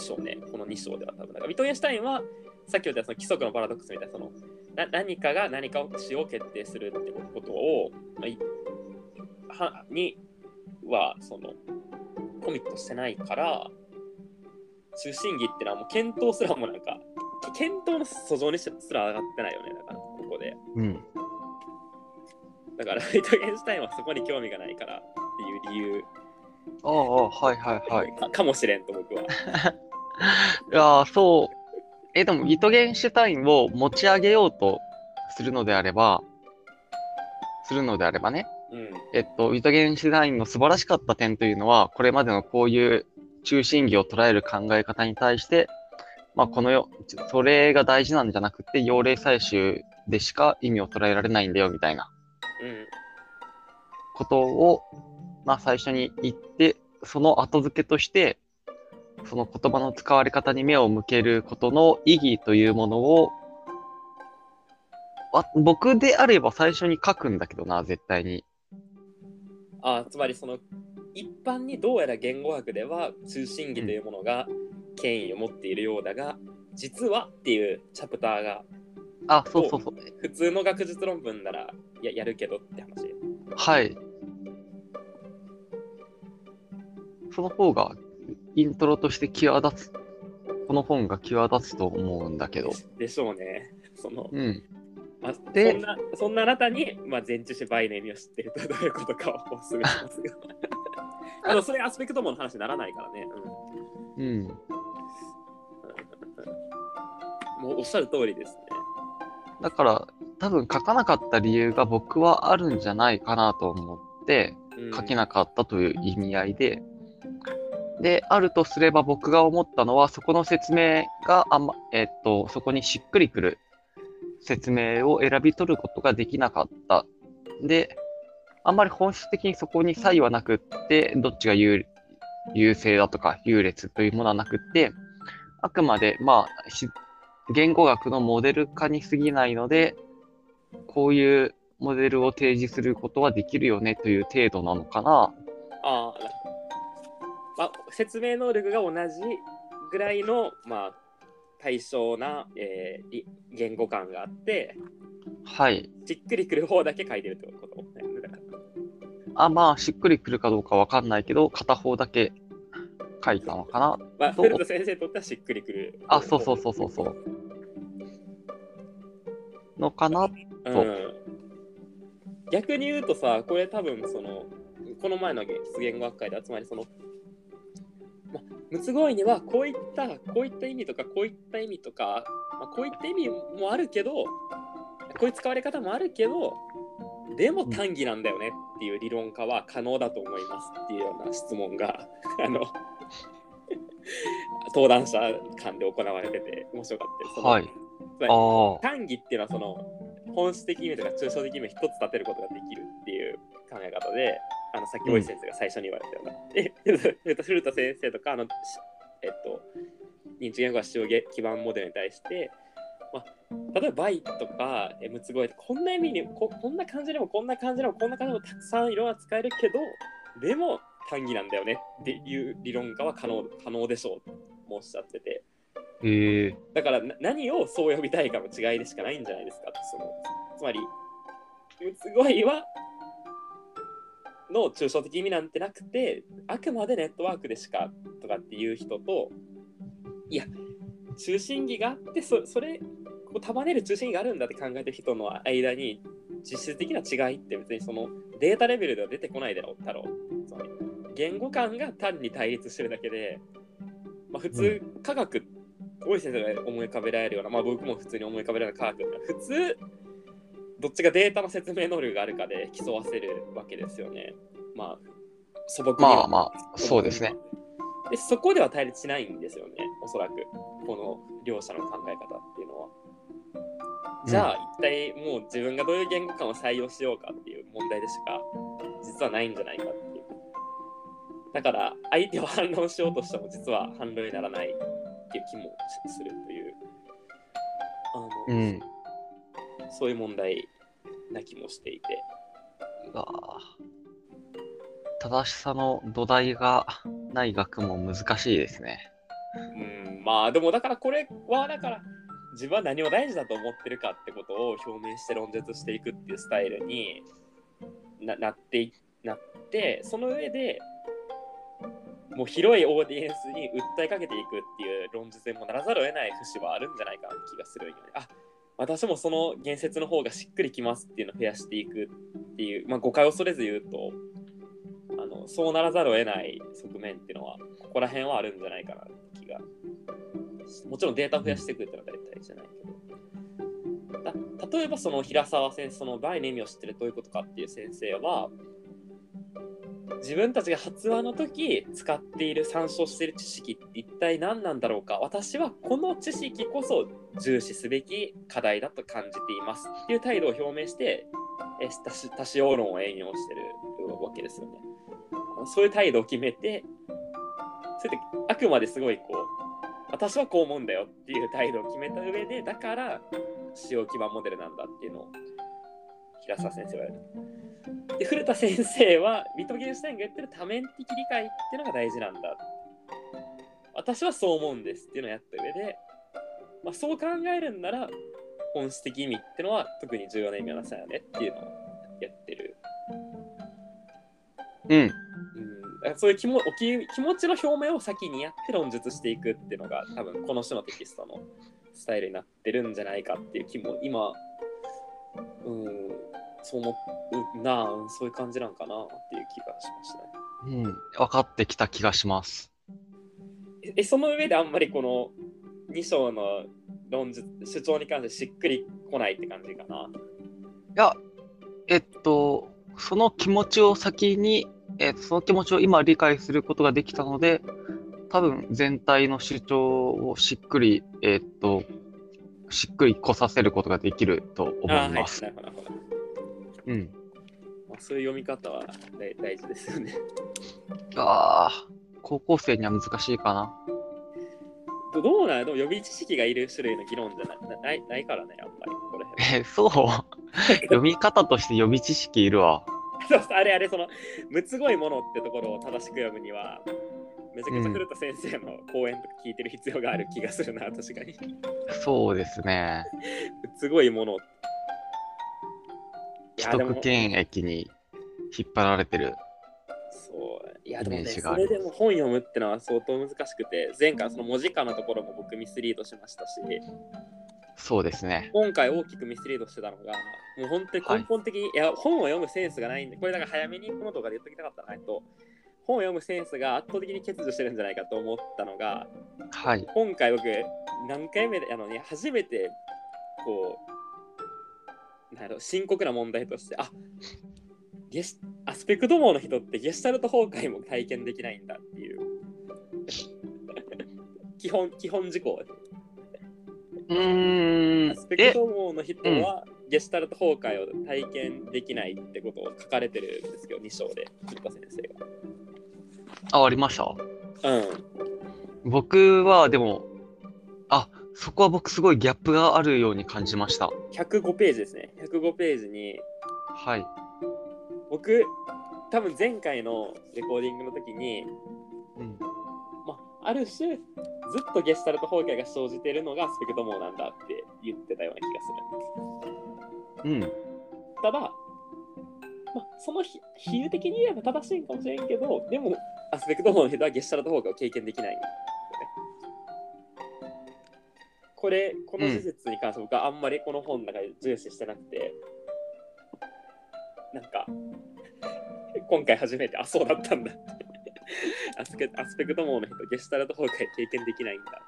Speaker 1: しょうね、この2章では多分。だからウィトゲンシュタインはさっき言ったその規則のパラドックスみたいなそのな何かが何かをしを決定するってことを、まあいはにはそのコミットしてないから中心議ってのはもう検討すらもなんか検討の訴状にすら上がってないよねだからここで
Speaker 2: うん。
Speaker 1: だからウィトゲンシュタインはそこに興味がないからっていう理由
Speaker 2: ああ、はいはいはい。
Speaker 1: かかもしれんと僕は。
Speaker 2: いやーそう。え、でも、ビトゲンシュタインを持ち上げようとするのであれば、するのであればね、
Speaker 1: うん。
Speaker 2: えっと、ビトゲンシュタインの素晴らしかった点というのは、これまでのこういう中心義を捉える考え方に対して、まあ、このよ、それが大事なんじゃなくて、用例採集でしか意味を捉えられないんだよ、みたいな。
Speaker 1: うん。
Speaker 2: ことを、まあ、最初に言って、その後付けとして、その言葉の使われ方に目を向けることの意義というものを、あ僕であれば最初に書くんだけどな、絶対に。
Speaker 1: あつまりその一般にどうやら言語学では中心義というものが権威を持っているようだが、実はっていうチャプターが
Speaker 2: あ、そうそうそう。
Speaker 1: 普通の学術論文ならややるけどって話。
Speaker 2: はい。その方が、イントロとして際立つ、この本が際立つと思うんだけど。
Speaker 1: でしょうね。その
Speaker 2: うん。
Speaker 1: まあ、
Speaker 2: で
Speaker 1: そんなそんなあなたに、まあ、前置詞バイの意味を知ってるとどういうことかをお勧めしますが。あのそれアスペクトモの話にならないからね。うん
Speaker 2: うん。
Speaker 1: もうおっしゃる通りですね。
Speaker 2: だから、多分書かなかった理由が僕はあるんじゃないかなと思って、
Speaker 1: うん
Speaker 2: 書けなかったという意味合いで、で、あるとすれば僕が思ったのは、そこの説明があんま、えっと、そこにしっくりくる説明を選び取ることができなかった。で、あんまり本質的にそこに差異はなくって、どっちが優優勢だとか優劣というものはなくって、あくまで、まあ、言語学のモデル化に過ぎないので、こういうモデルを提示することはできるよねという程度なのかな。
Speaker 1: ああ、まあ、説明能力が同じぐらいの、まあ、対象な、えーり言語感があって、
Speaker 2: はい。
Speaker 1: しっくりくる方だけ書いてるってこと？
Speaker 2: あ、まあ、しっくりくるかどうかわかんないけど、片方だけ書いたのかな。
Speaker 1: まあ、
Speaker 2: そう
Speaker 1: 古田先生にとってはしっくりくる。
Speaker 2: あ、そうそうそうそうそう。のかな？
Speaker 1: うん。逆に言うとさ、これ多分その、この前の出言語学会で集まりその、まあ、むつごいにはこういった、こういった意味とか、こういった意味とか、まあ、こういった意味もあるけど、こういう使われ方もあるけど、でも単義なんだよねっていう理論化は可能だと思いますっていうような質問が、あの、登壇者間で行われてて面白かったです。
Speaker 2: はい。
Speaker 1: 単義っていうのはその本質的意味とか抽象的意味を一つ立てることができるっていう考え方で、あのさっき大石先生が最初に言われたような。で、えっと古田先生とか、あの、しえっと、認知言語学使用基盤モデルに対して、まあ、例えばバイとか、えむつごいとかこんな意味にこ、こんな感じでも、こんな感じでも、こんな感じでもたくさん色が使えるけど、でも単義なんだよねっていう理論化は可能可能でしょうとおっしゃってて。
Speaker 2: へえ。
Speaker 1: だからな何をそう呼びたいかの違いでしかないんじゃないですかそのつまりすごいはの抽象的意味なんてなくてあくまでネットワークでしかとかっていう人といや中心義があってそれこう束ねる中心義があるんだって考えてる人の間に実質的な違いって別にそのデータレベルでは出てこないだろうだろう。つまり言語感が単に対立してるだけで、まあ、普通科学大石先生が思い浮かべられるような、まあ、僕も普通に思い浮かべられる科学普通どっちがデータの説明能力があるかで競わせるわけですよね。まあ素朴には
Speaker 2: まあまあ、そうですね。。
Speaker 1: でそこでは対立しないんですよね、おそらく。この両者の考え方っていうのは。じゃあ、一体もう自分がどういう言語感を採用しようかっていう問題でしか実はないんじゃないかっていう。だから相手は反論しようとしても実は反論にならないっていう気もするというあの、
Speaker 2: うん。
Speaker 1: そういう問題な気もしていて
Speaker 2: うわー正しさの土台がない学問難しいですね。
Speaker 1: うんまあでもだからこれはだから自分は何を大事だと思ってるかってことを表明して論述していくっていうスタイルにななっていなってその上でもう広いオーディエンスに訴えかけていくっていう論述にもならざるを得ない節はあるんじゃないかな気がするよね。あ私もその言説の方がしっくりきますっていうのを増やしていくっていう、まあ、誤解を恐れず言うとあのそうならざるを得ない側面っていうのはここら辺はあるんじゃないかなって気が。もちろんデータを増やしていくっていうのは大体じゃないけど。だ例えばその平沢先生その倍の意味を知ってるどういうことかっていう先生は自分たちが発話の時使っている参照している知識って一体何なんだろうか私はこの知識こそ重視すべき課題だと感じていますっていう態度を表明して多種多種応論を援用してるわけですよね。そういう態度を決めてそれであくまですごいこう私はこう思うんだよっていう態度を決めた上でだから使用基盤モデルなんだっていうのを平沢先生はやる。で古田先生はビトゲンシュタインが言ってる多面的理解っていうのが大事なんだ。私はそう思うんですっていうのをやった上で、まあ、そう考えるんなら本質的意味っていうのは特に重要な意味はなさよねっていうのをやってる。
Speaker 2: うん。
Speaker 1: うん、そういう気もおき気持ちの表明を先にやって論述していくっていうのが多分この種のテキストのスタイルになってるんじゃないかっていう気も今、うん、そう思うなあそういう感じなんかなっていう気がしましたね。
Speaker 2: うん。分かってきた気がします。
Speaker 1: ええその上であんまりこの2章の論述主張に関してしっくりこないって感じかな。
Speaker 2: いや、えっと、その気持ちを先に、えっと、その気持ちを今理解することができたので、多分全体の主張をしっくり、えっと、しっくり来させることができると思います。
Speaker 1: はい、なるほど
Speaker 2: うん。
Speaker 1: まあ、そういう読み方は大大事ですよね。
Speaker 2: ああ、高校生には難しいかな。
Speaker 1: どどうなんでも予備知識がいる種類の議論じゃななないないからね、あんまりこれ。
Speaker 2: え、そう？読み方として予備知識いるわ。
Speaker 1: そうあれあれ、その、むつごいものってところを正しく読むには、めちゃくちゃ古田先生の講演とか聞いてる必要がある気がするな、確かに。
Speaker 2: そうですね。
Speaker 1: むつごいもの。い
Speaker 2: 既得権益に引っ張られてる。
Speaker 1: そう。いや、でもね、それでも本読むってのは相当難しくて、前回その文字化のところも僕ミスリードしましたし、
Speaker 2: そうですね。
Speaker 1: 今回大きくミスリードしてたのが、もう本当に根本的に、い、や、本を読むセンスがないんで、これだから早めにこの動画で言っときたかったなと、本を読むセンスが圧倒的に欠如してるんじゃないかと思ったのが、
Speaker 2: はい。
Speaker 1: 今回僕、何回目で、あのね、初めて、こう、なんやろ深刻な問題として、あゲシアスペクト網の人ってゲシュタルト崩壊も体験できないんだっていう。基本、基本事項。
Speaker 2: うーん
Speaker 1: アスペ。ク
Speaker 2: え、
Speaker 1: ト網の人は、ゲシュタルト崩壊を体験できないってことを書かれてるんですけど、2章で、古田先生
Speaker 2: あ、ありました？
Speaker 1: が。うん。
Speaker 2: 僕はでも、あ、そこは僕すごいギャップがあるように感じました。
Speaker 1: 105ページですね。105ページに、
Speaker 2: はい。
Speaker 1: 僕、多分前回のレコーディングの時に、
Speaker 2: うん。
Speaker 1: まあ、ある種、ずっとゲシュタルト崩壊が生じているのがスペクト網なんだって言ってたような気がするんです。
Speaker 2: うん。
Speaker 1: ただ、まあ、その比比喩的に言えば正しいんかもしれんけど、でも、アスペクト網の人はゲシュタルト崩壊を経験できない。これ、この事実に関して僕はあんまりこの本の中で重視してなくて、なんか、今回初めて、あ、そうだったんだって。アスペアスペクト網の人、ゲシュタルト崩壊経験できないんだ。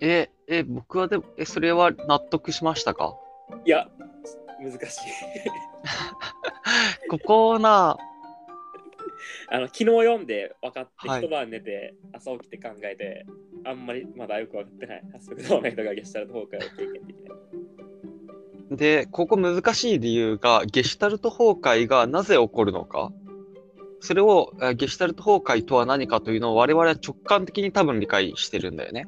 Speaker 2: え、え、僕はでも、え、それは納得しましたか？
Speaker 1: いや、難しい。
Speaker 2: ここな、
Speaker 1: あの昨日読んで分かって、
Speaker 2: はい
Speaker 1: 一晩寝て、朝起きて考えて、あんまりまだよく分かってない。アスペクト網の人がゲシュタルト崩壊を経験できない。
Speaker 2: で、ここ難しい理由が、ゲシュタルト崩壊がなぜ起こるのか。それを、えゲシュタルト崩壊とは何かというのを我々は直感的に多分理解してるんだよね。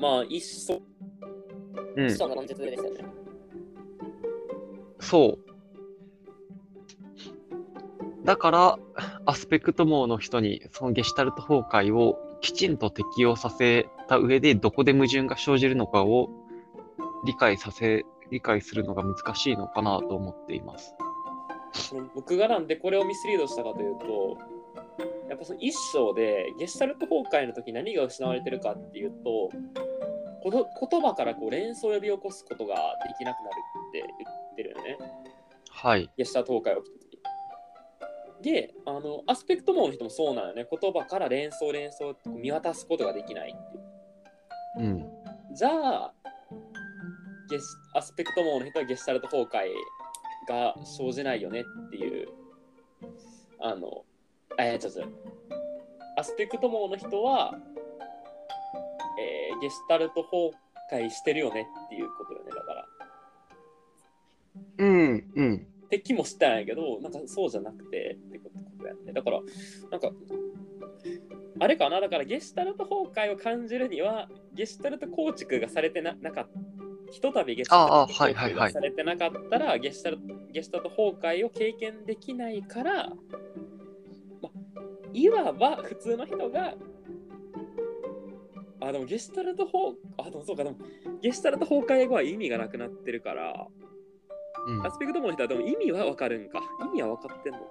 Speaker 1: まあ、一層、
Speaker 2: うん。そう。だから、アスペクト網の人にそのゲシュタルト崩壊をきちんと適用させた上で、どこで矛盾が生じるのかを理解させ、理解するのが難しいのかなと思っています。
Speaker 1: 僕がなんでこれをミスリードしたかというと、やっぱその一章でゲシュタルト崩壊の時何が失われてるかっていうと、こと言葉からこう連想を呼び起こすことができなくなるって言ってるよね。
Speaker 2: はい。
Speaker 1: ゲシュタルト崩壊。で、あの、アスペクト網の人もそうなのよね。言葉から連想連想って見渡すことができないっていう。
Speaker 2: うん。
Speaker 1: じゃあ、ゲスアスペクト網の人はゲシュタルト崩壊が生じないよねっていう、あの、えー、ちょっと、アスペクト網の人は、えーゲシュタルト崩壊してるよねっていうことよね、だから。
Speaker 2: うん、うん。
Speaker 1: って気もしたんやけど、なんかそうじゃなくてってことやね。だから、なんか、あれかな、だからゲシュタルト崩壊を感じるには、ゲシュタルト構築がされてななかった。ひとたびゲシュタルト
Speaker 2: ああはいはいはい
Speaker 1: 構築がされてなかったら、ゲシュタルトゲシュタルト崩壊を経験できないから、ま、いわば普通の人が、あ、でもゲシュタルト崩あ、でもそうか、でもゲシュタルト崩壊後は意味がなくなってるから、
Speaker 2: うん
Speaker 1: アスペクトモの人はでも意味はわかるんか。意味は分かってんのか。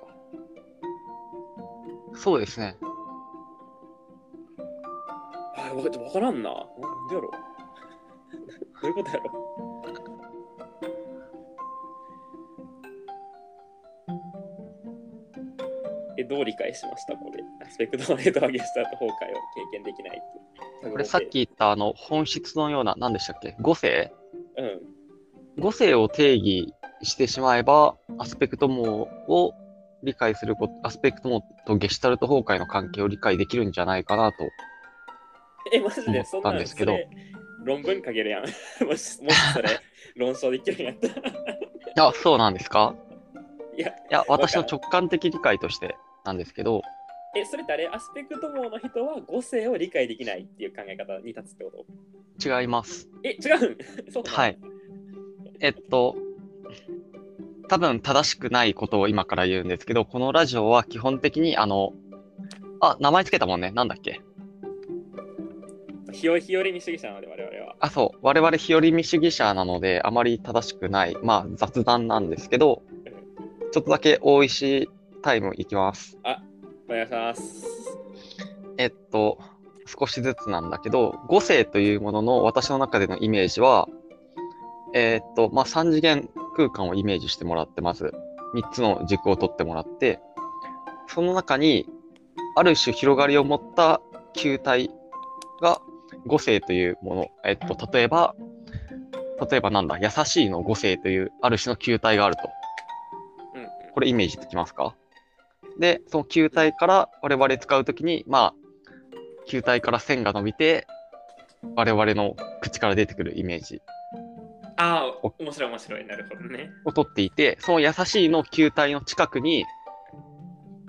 Speaker 2: そうですね。
Speaker 1: あ、わかわからんな。なんでやろ どういうことやろえ、どう理解しました？これ。アスペクトモの人はゲスタート崩壊を経験できないって。
Speaker 2: これさっき言ったあの本質のような、何でしたっけ？五性？
Speaker 1: うん。
Speaker 2: 五性を定義してしまえば、アスペクト網を理解すること、アスペクト網とゲシュタルト崩壊の関係を理解できるんじゃないかなと。
Speaker 1: え、マジで？そんなん
Speaker 2: ですけど
Speaker 1: 論文書けるやん。もし、もしそれ 論証できるんやったら。
Speaker 2: あ、そうなんですか？
Speaker 1: いや、
Speaker 2: いや、私の直感的理解としてなんですけど、
Speaker 1: え、それってあれ、アスペクト網の人は語性を理解できないっていう考え方に立つってこと？
Speaker 2: 違います。
Speaker 1: え、違うん？そう
Speaker 2: はい。えっと、多分正しくないことを今から言うんですけど、このラジオは基本的にあの、あ、名前つけたもんね。なんだっけ？
Speaker 1: 日和日和見主義者なので、我々は。
Speaker 2: あ、そう。我々日和見主義者なので、あまり正しくない、まあ雑談なんですけど、ちょっとだけ大石タイムいきます。
Speaker 1: お願いします。
Speaker 2: えっと、少しずつなんだけど、五性というものの私の中でのイメージは、えっと、まあ、3次元空間をイメージしてもらって、まず、3つの軸を取ってもらって、その中に、ある種広がりを持った球体が五性というもの、えっと、例えば、例えばなんだ、優しいの五性というある種の球体があると。これイメージできますか？で、その球体から我々使うときに、まあ、球体から線が伸びて、我々の口から出てくるイメージ
Speaker 1: ああ、面白い面白い。なるほどね。
Speaker 2: を取っていて、その優しいの球体の近くに、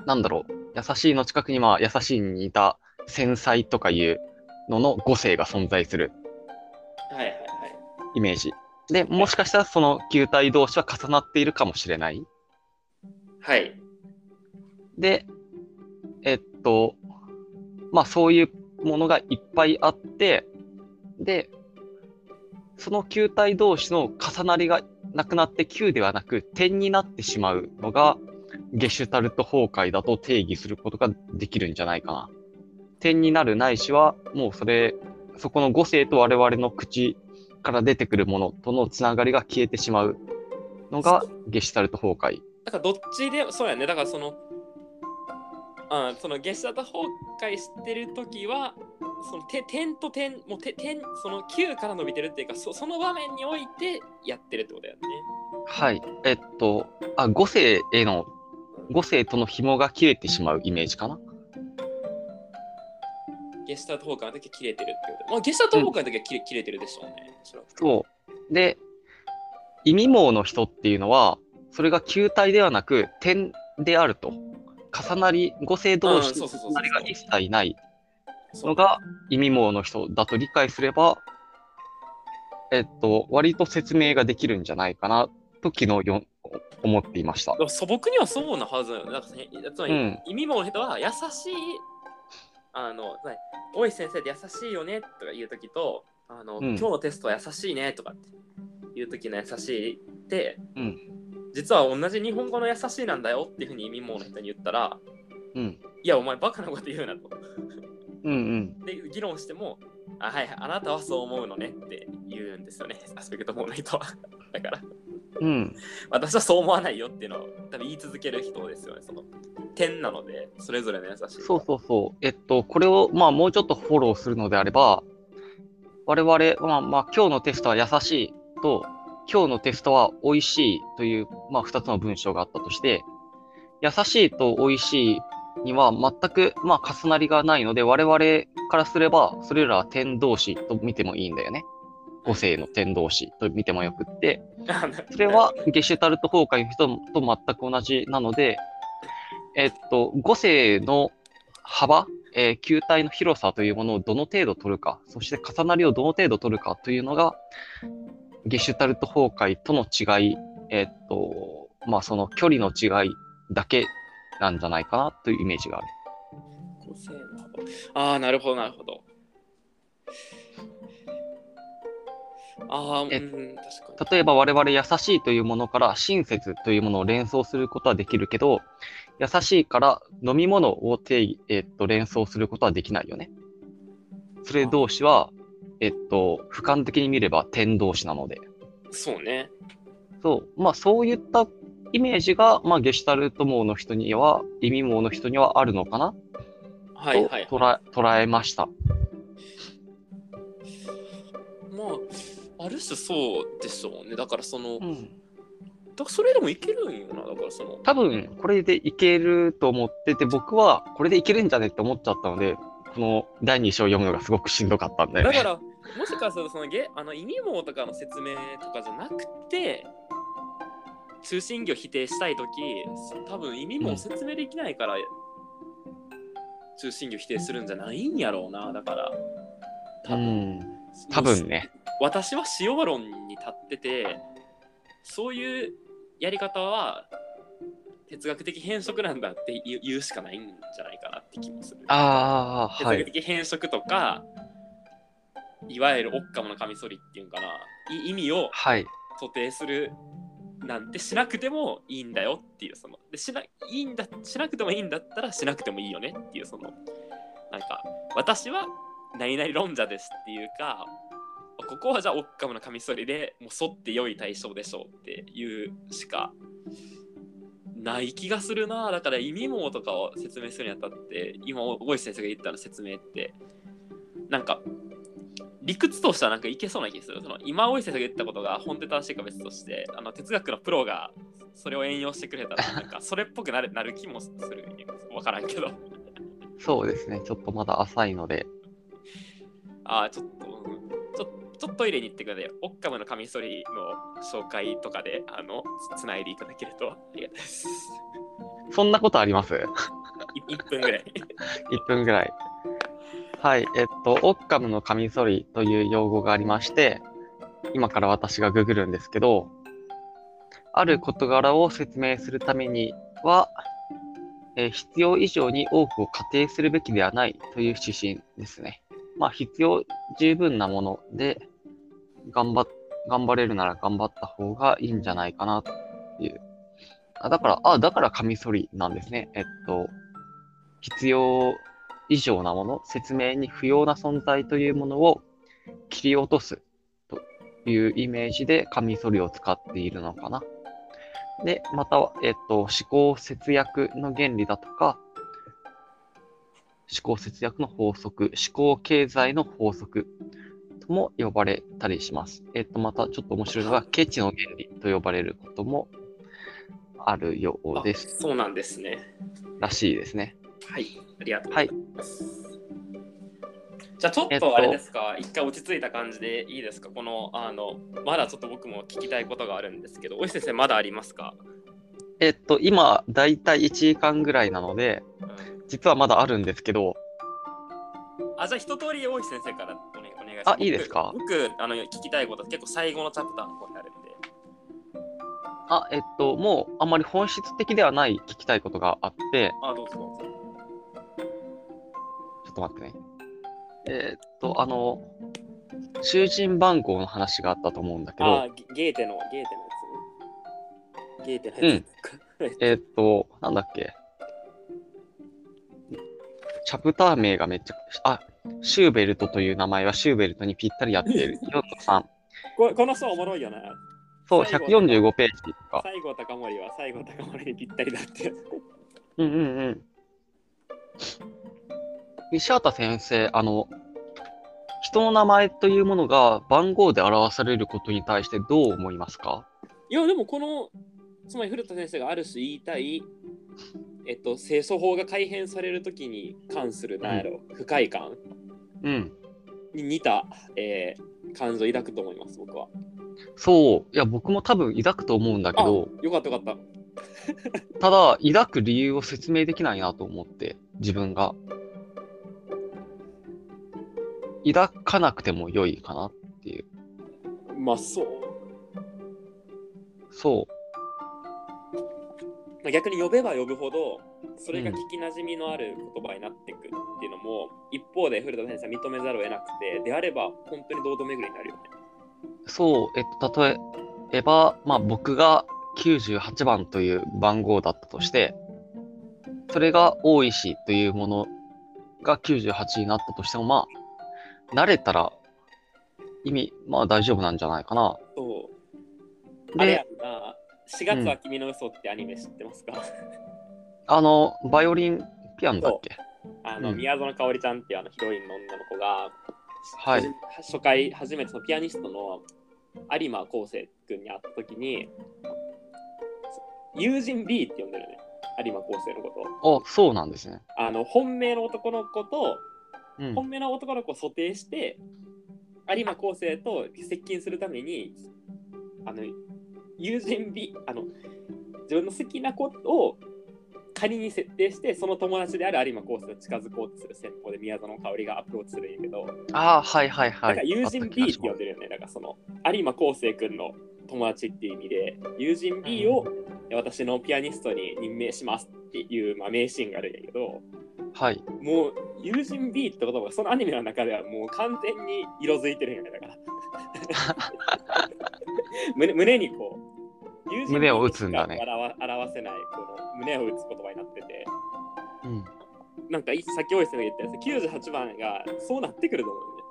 Speaker 2: なんだろう、優しいの近くに、まあ、優しいに似た繊細とかいうのの五性が存在する
Speaker 1: はいはいはい。
Speaker 2: イメージ。で、もしかしたらその球体同士は重なっているかもしれない。
Speaker 1: はい。
Speaker 2: で、えっと、まあそういうものがいっぱいあって、で、その球体同士の重なりがなくなって球ではなく点になってしまうのがゲシュタルト崩壊だと定義することができるんじゃないかな。点になるないしはもうそれ、そこの五性と我々の口から出てくるものとのつながりが消えてしまうのがゲシュタルト崩壊。
Speaker 1: だからどっちで、そうやね。だからその、あそのゲスタート崩壊してるときは、そのて点と点、もうて点、その9から伸びてるっていうか、そその場面においてやってるってことだよね。
Speaker 2: はい。えっと、あ、五世への、五世との紐が切れてしまうイメージかな。
Speaker 1: ゲスタート崩壊の時は切れてるってこと。まあ、ゲスタート崩壊の時は切れ,、切れてるでしょうね。そ
Speaker 2: う。で、意味網の人っていうのは、それが球体ではなく点であると。重なり、五星同士の重なりが一切ないのが意味網の人だと理解すれば、えっと、割と説明ができるんじゃないかなと昨日よ思っていました。
Speaker 1: 素朴にはそうなはずだよね。なんかねつまり、
Speaker 2: うん
Speaker 1: 意味もの人は優しい、あの、大石先生って優しいよねとか言うときと、あの、
Speaker 2: うん
Speaker 1: 今日のテストは優しいねとかって言うときの優しいって、
Speaker 2: うん
Speaker 1: 実は同じ日本語の優しいなんだよっていうふうに意味もの人に言ったら、
Speaker 2: うん。
Speaker 1: いや、お前バカなこと言うなと。
Speaker 2: うんうん。
Speaker 1: で、議論しても、あ、はいはい、あなたはそう思うのねって言うんですよね、アスペクトモの人は。だから、
Speaker 2: うん。
Speaker 1: 私はそう思わないよっていうのを多分言い続ける人ですよね。その点なので、それぞれの優しい。
Speaker 2: そうそうそう。えっと、これを、まあ、もうちょっとフォローするのであれば、我々、まあ、まあ、今日のテストは優しいと、今日のテストは美味しいという、まあ、二つの文章があったとして、優しいと美味しいには全く、まあ、重なりがないので、我々からすれば、それらは点同士と見てもいいんだよね。五星の点同士と見てもよくって、それはゲシュタルト崩壊の人と全く同じなので、えっと、五星の幅、えー球体の広さというものをどの程度取るか、そして重なりをどの程度取るかというのが、ゲシュタルト崩壊との違い、えっと、まあその距離の違いだけなんじゃないかなというイメージがある。
Speaker 1: 個性の幅ああ、なるほど、なるほど。ああ、
Speaker 2: え
Speaker 1: うん、確かに。
Speaker 2: 例えば我々優しいというものから親切というものを連想することはできるけど、優しいから飲み物を定義、えっと、連想することはできないよね。それ同士は、えっと、俯瞰的に見れば点同士なので。
Speaker 1: そうね。
Speaker 2: そう、まあそういったイメージが、まあゲシュタルト網の人には、意味網の人にはあるのかな？と
Speaker 1: はいはい。
Speaker 2: 捉え捉えました。
Speaker 1: まあ、ある種そうでしょうね。だからその、
Speaker 2: うん。
Speaker 1: だからそれでもいけるんよな。だからその、
Speaker 2: 多分、これでいけると思ってて、僕はこれでいけるんじゃねって思っちゃったので、この第2章を読むのがすごくしんどかったんだよね。
Speaker 1: だから、もしかするとそのゲあの意味網とかの説明とかじゃなくて、中心業否定したいとき、多分意味網説明できないから、中心業否定するんじゃないんやろうな。だから、多
Speaker 2: う
Speaker 1: 分。
Speaker 2: ん。多分ね。
Speaker 1: 私は使用論に立ってて、そういうやり方は哲学的変色なんだって言うしかないんじゃないかなって気もする。
Speaker 2: ああ、
Speaker 1: 哲学
Speaker 2: はい。
Speaker 1: 的変色とか、いわゆるオッカムのカミソリっていうんかな、い意味を
Speaker 2: はい。
Speaker 1: 固定するなんてしなくてもいいんだよっていう、その、でしないいんだしなくてもいいんだったらしなくてもいいよねっていう、その、なんか、私は何々論者ですっていうか、ここはじゃあオッカムのカミソリでもう沿って良い対象でしょうっていうしかない気がするな。だから意味網とかを説明するにあたって今大石先生が言ったの説明ってなんか理屈としてはなんかいけそうな気がするその今大石先生が言ったことが本当に正しいか別としてあの哲学のプロがそれを援用してくれたら なんかそれっぽくなるなる気もするわからんけど
Speaker 2: そうですね。ちょっとまだ浅いので。
Speaker 1: ああちょっと、うんちょちょっとトイレに行ってくださいオッカムのカミソリの紹介とかであのつつないでいただけるとありがたいです
Speaker 2: そんなことあります？
Speaker 1: い1分ぐらい
Speaker 2: ?1 分ぐらい。はい。えっと、オッカムのカミソリという用語がありまして、今から私がググるんですけど、ある事柄を説明するためには、えー必要以上に多くを仮定するべきではないという指針ですね。まあ、必要十分なもので、頑張、頑張れるなら頑張った方がいいんじゃないかなという。あだから、あ、だからカミソリなんですね。えっと、必要以上なもの、説明に不要な存在というものを切り落とすというイメージでカミソリを使っているのかな。で、または、えっと、思考節約の原理だとか、思考節約の法則、思考経済の法則とも呼ばれたりします。えっと、またちょっと面白いのが、ケチの原理と呼ばれることもあるよう
Speaker 1: あ
Speaker 2: です。
Speaker 1: そうなんですね
Speaker 2: らしいですね。
Speaker 1: はいありがとうございます、じゃあちょっ
Speaker 2: えっと
Speaker 1: とあれですか、一回落ち着いた感じでいいですか？この、あの、まだちょっと僕も聞きたいことがあるんですけど、大石先生まだありますか、
Speaker 2: えっと、今、だいたい1時間ぐらいなので、
Speaker 1: うん、
Speaker 2: 実はまだあるんですけど、
Speaker 1: あ、じゃあ一通り大石先生からお,、ね、お願いします。
Speaker 2: あいいですか？
Speaker 1: 僕、僕あの聞きたいこと結構最後のチャプターの方になるんで。
Speaker 2: あ、えっと、もうあんまり本質的ではない聞きたいことがあって、
Speaker 1: あ、どうぞどうぞ。
Speaker 2: ちょっと待ってね。えーっと、あの、囚人番号の話があったと思うんだけど、
Speaker 1: あ、ゲゲーテの、ゲーテのやつ？ゲーテのやつ。
Speaker 2: えーっと、なんだっけ？チャプター名がめっちゃ、あ、シューベルトという名前はシューベルトにぴったり合っている。4の3。
Speaker 1: ここの章おもろいよな。
Speaker 2: そう、
Speaker 1: 最後
Speaker 2: 145ページとか。
Speaker 1: 西郷隆盛は西郷隆盛にぴったりだって。
Speaker 2: うんうんうん。西畑先生、あの、人の名前というものが番号で表されることに対してどう思いますか？
Speaker 1: いや、でもこの、つまり古田先生がある種言いたい、えっと、清楚法が改変されるときに関する、なんやろ、不快感
Speaker 2: うん。
Speaker 1: に似た、えー感情を抱くと思います、僕は。
Speaker 2: そう。いや、僕も多分抱くと思うんだけ
Speaker 1: あ
Speaker 2: ど、
Speaker 1: よかったよかった。
Speaker 2: ただ、抱く理由を説明できないなと思って、自分が。抱かなくても良いかなっていう。
Speaker 1: まあそう。
Speaker 2: そ
Speaker 1: まあ逆に呼べば呼ぶほど、それが聞きなじみのある言葉になっていくっていうのも、一方で古田先生は認めざるを得なくて、であれば本当に堂々巡りになるよね。
Speaker 2: う。そう。えっと、例えば、まあ僕が98番という番号だったとして、それが大石というものが98になったとしても、まあ、慣れたら意味、まあ大丈夫なんじゃないかな。
Speaker 1: そう。あれやな、4月は君の嘘ってアニメ知ってますか、
Speaker 2: あの、バイオリンピアノだっけ？
Speaker 1: あの、
Speaker 2: うん。
Speaker 1: 宮園香織ちゃんっていうあのヒロインの女の子が、
Speaker 2: はい。
Speaker 1: 初初回初めてそのピアニストの有馬昴生君に会った時に友人 B って呼んでるね。有馬昴生のこと
Speaker 2: あ、そうなんですね。
Speaker 1: あの本命の男の子と
Speaker 2: うん。
Speaker 1: 本命の男の子を想定して有馬昴生と接近するためにあの友人 B あの自分の好きな子を仮に設定してその友達である有馬昴生と近づこうとする戦法で宮園香織がアプローチするんやけど、
Speaker 2: ああ、はいはいはい。
Speaker 1: だから友人 B って呼んでるよね。だからその有馬昴生君の友達っていう意味で、友人 B を私のピアニストに任命しますっていう、まあ、名シーンがあるんやけど、
Speaker 2: はい。
Speaker 1: もう友人 B って言葉がそのアニメの中ではもう完全に色づいてるんよね。だから 胸胸にこう、友人 B
Speaker 2: 胸を打つんだね
Speaker 1: 表表せないこの胸を打つ言葉になってて、
Speaker 2: うん。
Speaker 1: なんかいさっき大石さんが言ったやつ、98番がそうなってくると思うね。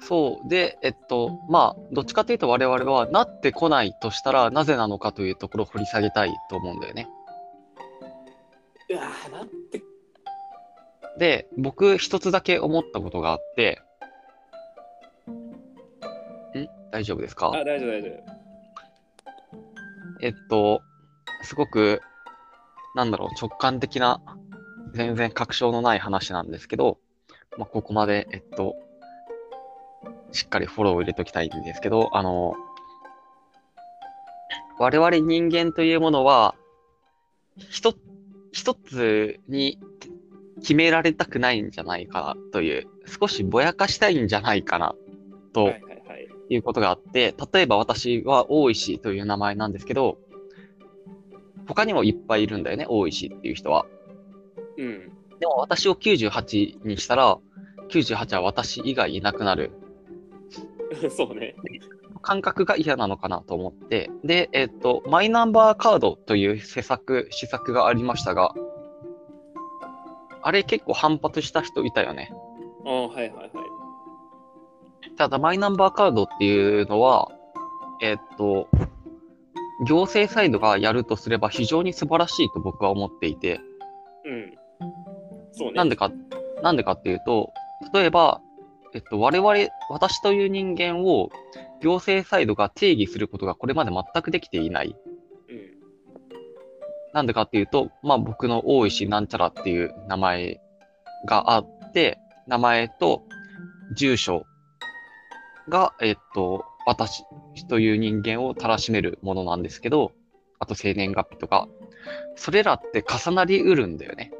Speaker 2: そう。で、えっと、まあ、どっちかというと我々はなってこないとしたらなぜなのかというところを掘り下げたいと思うんだよね。
Speaker 1: うわーなんて
Speaker 2: で、僕一つだけ思ったことがあって、ん？大丈夫ですか？
Speaker 1: あ、大丈夫大丈夫。
Speaker 2: えっと、すごく、なんだろう、直感的な、全然確証のない話なんですけど、まあ、ここまで、えっと、しっかりフォローを入れときたいんですけど、あの、我々人間というものは、一、一つに決められたくないんじゃないかなという、少しぼやかしたいんじゃないかな、と、
Speaker 1: はい
Speaker 2: うことがあって、例えば私は大石という名前なんですけど、他にもいっぱいいるんだよね、大石っていう人は。
Speaker 1: うん。
Speaker 2: でも私を98にしたら、98は私以外いなくなる。
Speaker 1: そうね。
Speaker 2: 感覚が嫌なのかなと思って。で、えっと、マイナンバーカードという施策、施策がありましたが、あれ結構反発した人いたよね。
Speaker 1: あはいはいはい。
Speaker 2: ただ、マイナンバーカードっていうのは、えっと、行政サイドがやるとすれば非常に素晴らしいと僕は思っていて、
Speaker 1: うん。そうね。
Speaker 2: なんでか、なんでかっていうと、例えば、えっと、我々、私という人間を行政サイドが定義することがこれまで全くできていない。
Speaker 1: うん。
Speaker 2: なんでかっていうと、まあ僕の大石なんちゃらっていう名前があって、名前と住所が、えっと、私という人間をたらしめるものなんですけど、あと生年月日とか、それらって重なりうるんだよね。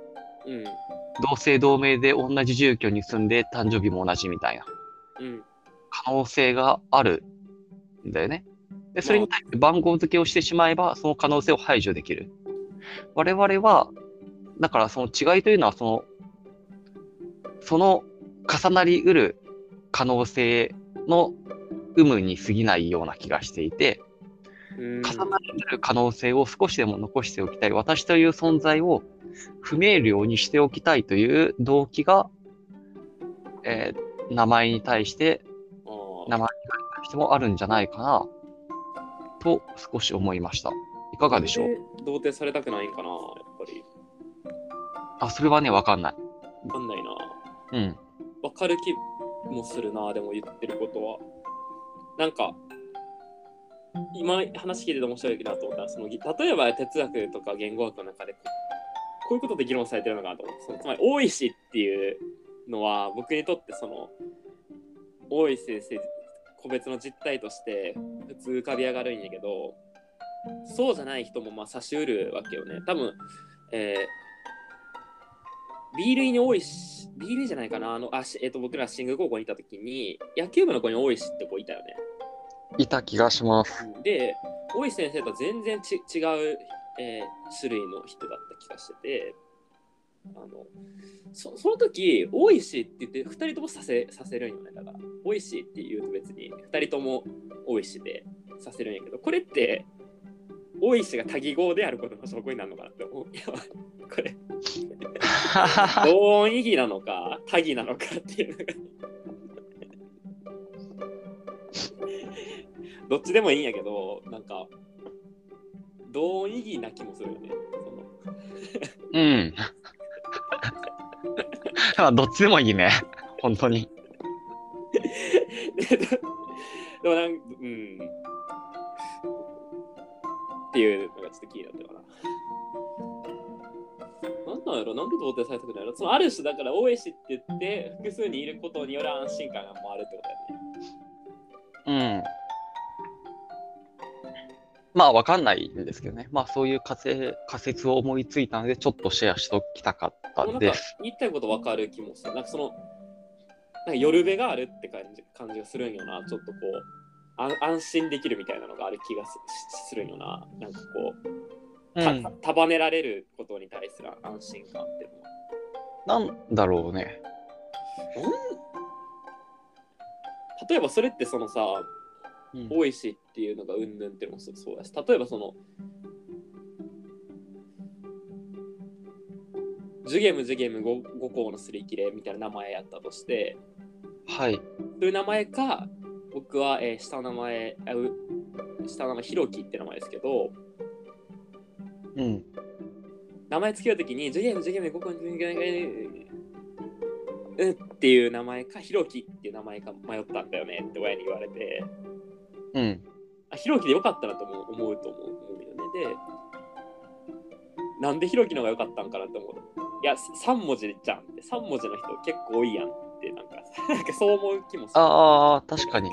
Speaker 1: うん。
Speaker 2: 同姓同名で同じ住居に住んで誕生日も同じみたいな
Speaker 1: うん。
Speaker 2: 可能性があるんだよね。で、それに対して番号付けをしてしまえば、その可能性を排除できる。我々は、だからその違いというのは、その、その重なりうる可能性の有無に過ぎないような気がしていて、
Speaker 1: うん
Speaker 2: 重なりうる可能性を少しでも残しておきたい。私という存在を不明瞭にしておきたいという動機が、えー名前に対して名前に対してもあるんじゃないかな、と少し思いました。いかがでしょう？
Speaker 1: なん童貞されたくないんかなやっぱり。
Speaker 2: あ、それはね、わかんない。
Speaker 1: わかんないな。
Speaker 2: うん。
Speaker 1: わかる気もするな、でも言ってることは。なんか、今話聞いてて面白いなと思ったら、そのぎ例えば哲学とか言語学の中でここういうことで議論されてるのかなと思って、そのつまり大石っていうのは僕にとってその大石先生個別の実態として普通浮かび上がるんやけど、そうじゃない人もまあ差しうるわけよね。多分、えー、B 類に多いし、B 類じゃないかな、あの、あしえっ、と、僕ら新宮高校にいたときに、野球部の子に多いしって子いたよね。
Speaker 2: いた気がします。
Speaker 1: で、大石先生とは全然ち違う、えー種類の人だった気がしてて、あのそその時、大石って言って2人ともさせさせるんよね。だから、大石って言うと別に2人とも大石でさせるんやけど、これって、大石が多義語であることの証拠になるのかなって思う。い、これ、同音異義なのか、多義なのかっていうのが。どっちでもいいんやけど、なんか、同音異義な気もするよね。その
Speaker 2: うん。まあどっちでもいいね。本当に。
Speaker 1: ででもなんうん。っていうのがちょっと気になったかな。なんなんやろなんで童貞されたくないの？そのある種だから大石って言って複数にいることによる安心感がもあるってことだよね。
Speaker 2: うん。まあわかんないんですけどね。まあそういう仮説仮説を思いついたので、ちょっとシェアしときたかった
Speaker 1: なんか
Speaker 2: です。
Speaker 1: 言いたいこと分かる気もする。なんかその、なんか夜べがあるって感じ感じがするんよな。ちょっとこう、あ安心できるみたいなのがある気がするんよな。なんかこう、
Speaker 2: うん
Speaker 1: た。束ねられることに対する安心感っていうのは。
Speaker 2: なんだろうね。
Speaker 1: 例えばそれってそのさ、
Speaker 2: うん
Speaker 1: 大石っていうのがうんぬんっていうのもそうそうだし、例えばその、ジュゲムジュゲム 5, 5校のすり切れみたいな名前やったとして、
Speaker 2: はい。
Speaker 1: そういう名前か、僕は、えー下の名前、あう下の名前、ひろきって名前ですけど、
Speaker 2: うん。
Speaker 1: 名前つけるときに、ジュゲムジュゲム5校のすり切れうんっていう名前か、ひろきっていう名前か迷ったんだよねって親に言われて、
Speaker 2: うん。
Speaker 1: あ、ひろきでよかったなと思う思うと思うよね。で、なんでひろきの方が良かったんかなって思う。いや、3文字じゃんって、3文字の人結構多いやんって、なんか、なんかそう思う気もする。
Speaker 2: ああ、確かに。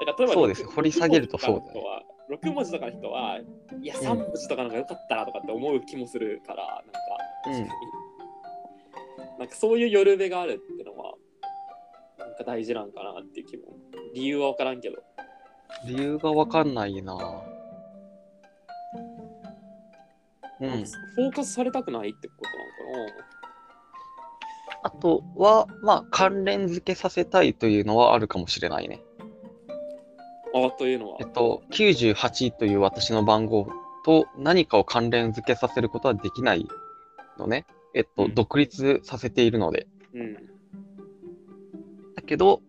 Speaker 1: だから例えば
Speaker 2: そうです
Speaker 1: 六
Speaker 2: 掘り下げるとそうだね
Speaker 1: 六文字とかの人は6文字とかの人は、いや、
Speaker 2: うん
Speaker 1: 3文字とかの方が良かったなとかって思う気もするから、なんか、
Speaker 2: うん
Speaker 1: 確かに。なんかそういう夜べがあるっていうのは、なんか大事なんかなっていう気も。理由は分からんけど。
Speaker 2: 理由がわかんないな。うん。
Speaker 1: フォーカスされたくないってことなのか
Speaker 2: あとは、まあ、関連付けさせたいというのはあるかもしれないね。
Speaker 1: なあというのは？
Speaker 2: えっ。と、98という私の番号と何かを関連付けさせることはできないのね。えっと、
Speaker 1: うん
Speaker 2: 独立させているので。
Speaker 1: うん。
Speaker 2: だけど、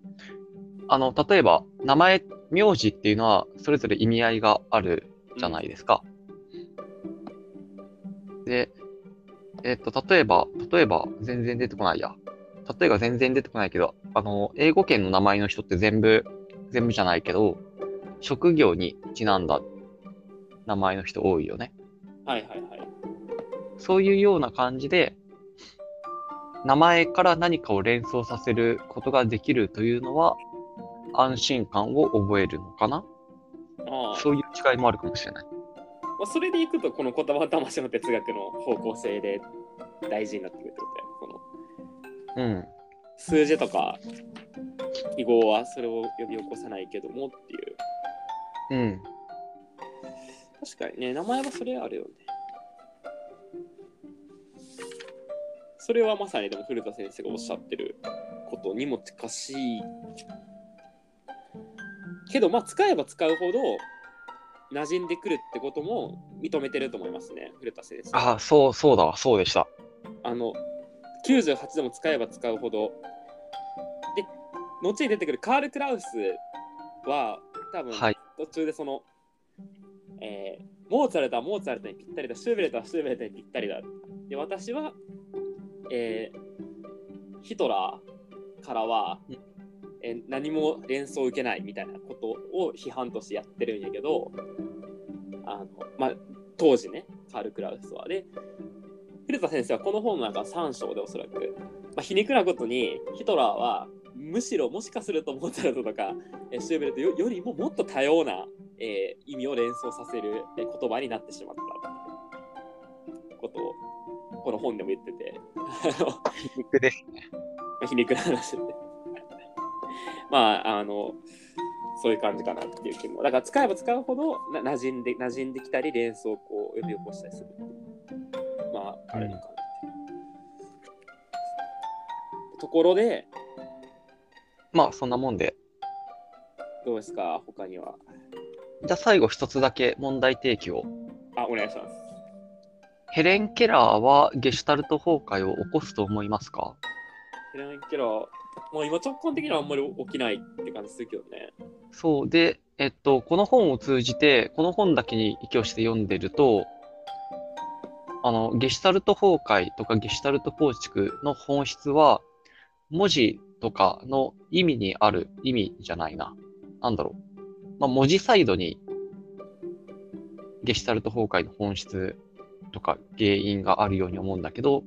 Speaker 2: あの、例えば、名前、名字っていうのは、それぞれ意味合いがあるじゃないですか。で、えっと、例えば、例えば、全然出てこないや。例えば全然出てこないけど、あの、英語圏の名前の人って全部、全部じゃないけど、職業にちなんだ名前の人多いよね。
Speaker 1: はいはいはい。
Speaker 2: そういうような感じで、名前から何かを連想させることができるというのは、安心感を覚えるのかなそういう違いもあるかもしれない。
Speaker 1: まあ、それでいくと、この言葉魂の哲学の方向性で大事になってくるってことだよね。
Speaker 2: うん。
Speaker 1: この数字とか記号はそれを呼び起こさないけどもっていう。
Speaker 2: うん。
Speaker 1: 確かにね、名前はそれあるよね。それはまさにでも古田先生がおっしゃってることにも近しい。けど、まあ、使えば使うほど馴染んでくるってことも認めてると思いますね、古田先生。
Speaker 2: ああ、そう、そうだわ、そうでした。
Speaker 1: あの98でも使えば使うほどで後に出てくるカール・クラウスは多分
Speaker 2: はい。
Speaker 1: 途中でその、えーモーツァルトはモーツァルトにぴったりだシューベルトはシューベルトにぴったりだで私は、えーヒトラーからは
Speaker 2: うん、
Speaker 1: えー何も連想を受けないみたいなことを批判としてやってるんやけどあの、まあ、当時ねカール・クラウスはで古田先生はこの本の中3章でおそらく、まあ、皮肉なことにヒトラーはむしろもしかするとモーツァルトとかえーシューベルトよよりももっと多様な、えー意味を連想させるえー言葉になってしまったことをこの本でも言ってて。
Speaker 2: 皮肉ですね。
Speaker 1: まあ皮肉な話でまああのそういう感じかなっていう気も。だから使えば使うほどな馴染んで馴染んできたり連想をこう呼び起こしたりする。まああるのかなっていうところで
Speaker 2: まあ、そんなもんで。
Speaker 1: どうですか？他には。
Speaker 2: じゃあ最後一つだけ問題提起を。
Speaker 1: あお願いします。
Speaker 2: ヘレン・ケラーはゲシュタルト崩壊を起こすと思いますか？
Speaker 1: ヘレン・ケラー、まあ今直感的にはあんまり起きないって感じするけどね。
Speaker 2: そう。で、えっと、この本を通じて、この本だけに依拠して読んでると、あの、ゲシュタルト崩壊とかゲシュタルト構築の本質は、文字とかの意味にある意味じゃないな。なんだろう。まあ、文字サイドに、ゲシュタルト崩壊の本質とか原因があるように思うんだけど、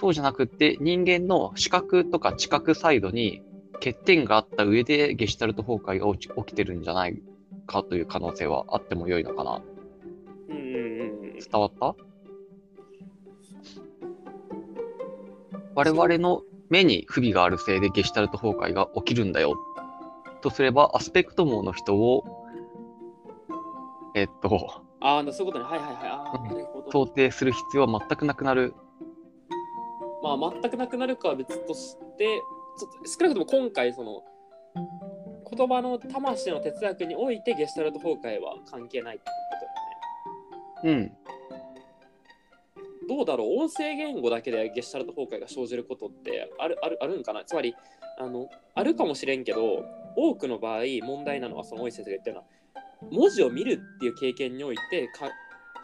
Speaker 2: そうじゃなくって人間の視覚とか知覚サイドに欠点があった上でゲシュタルト崩壊が起きてるんじゃないかという可能性はあっても良いのかな。
Speaker 1: うんうんうんうん。
Speaker 2: 伝わった？我々の目に不備があるせいでゲシュタルト崩壊が起きるんだよ。とすれば、アスペクト網の人を、えっと、
Speaker 1: ああ、そういうことね。はいはいはい。あなるほど。
Speaker 2: 想定する必要は全くなくなる。
Speaker 1: まあ全くなくなるかは別として、ちょっと少なくとも今回、その、言葉の魂の哲学においてゲシュタルト崩壊は関係ないってことだよね。
Speaker 2: うん。
Speaker 1: どうだろう？音声言語だけでゲシュタルト崩壊が生じることってあるあるあるんかな？つまりあのあるかもしれんけど多くの場合問題なのはその大井先生が言ったような文字を見るっていう経験においてか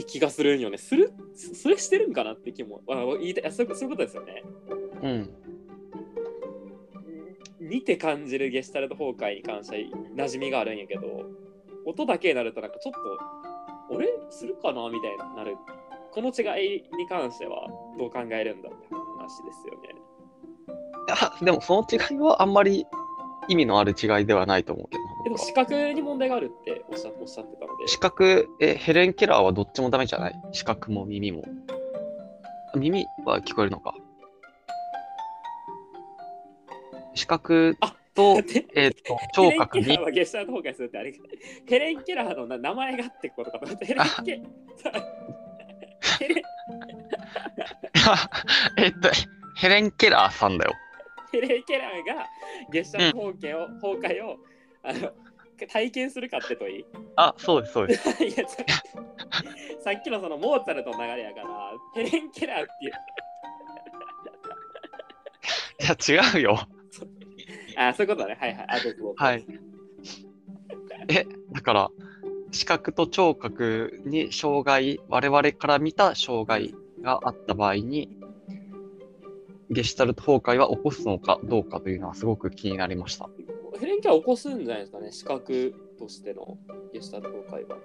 Speaker 1: って気がするんよね。するそそれしてるんかなって気も。あ言いたいあそういうそういうことですよね。
Speaker 2: うん。
Speaker 1: 見て感じるゲシュタルト崩壊に関しては馴染みがあるんやけど音だけになるとなんかちょっと俺するかな？みたいになるこの違いに関してはどう考えるんだって話ですよね
Speaker 2: あでもその違いはあんまり意味のある違いではないと思うけどな
Speaker 1: でも視覚に問題があるっておっしゃおっしゃってたので。
Speaker 2: 視覚、え、ヘレン・ケラーはどっちもダメじゃない？視覚も耳も。耳は聞こえるのか？視覚
Speaker 1: あ
Speaker 2: と、
Speaker 1: で
Speaker 2: えっ、と、
Speaker 1: ヘ
Speaker 2: 聴覚に。
Speaker 1: レン・ケラー、はゲシュタ崩壊するってあれヘレン・ケラーのな名前がってことかと思って。ヘレン・ケヘレン
Speaker 2: えっと、ヘレン・ケラーさんだよ。
Speaker 1: ヘレン・ケラーがゲシュタルト崩壊を,、崩壊をあの体験するかって問い
Speaker 2: あ、そうです、そうです。
Speaker 1: いやさっきのそのモーツァルトの流れやから、ヘレン・ケラーっていう。
Speaker 2: いや、違うよ。
Speaker 1: あ、そういうことだね。はいはい。あ、どうぞ
Speaker 2: はい。え、だから、視覚と聴覚に障害、我々から見た障害があった場合に、ゲシュタルト崩壊は起こすのかどうかというのはすごく気になりました。
Speaker 1: ヘレン・ケラー起こすんじゃないですかね。視覚としてのゲシュタルト崩壊は。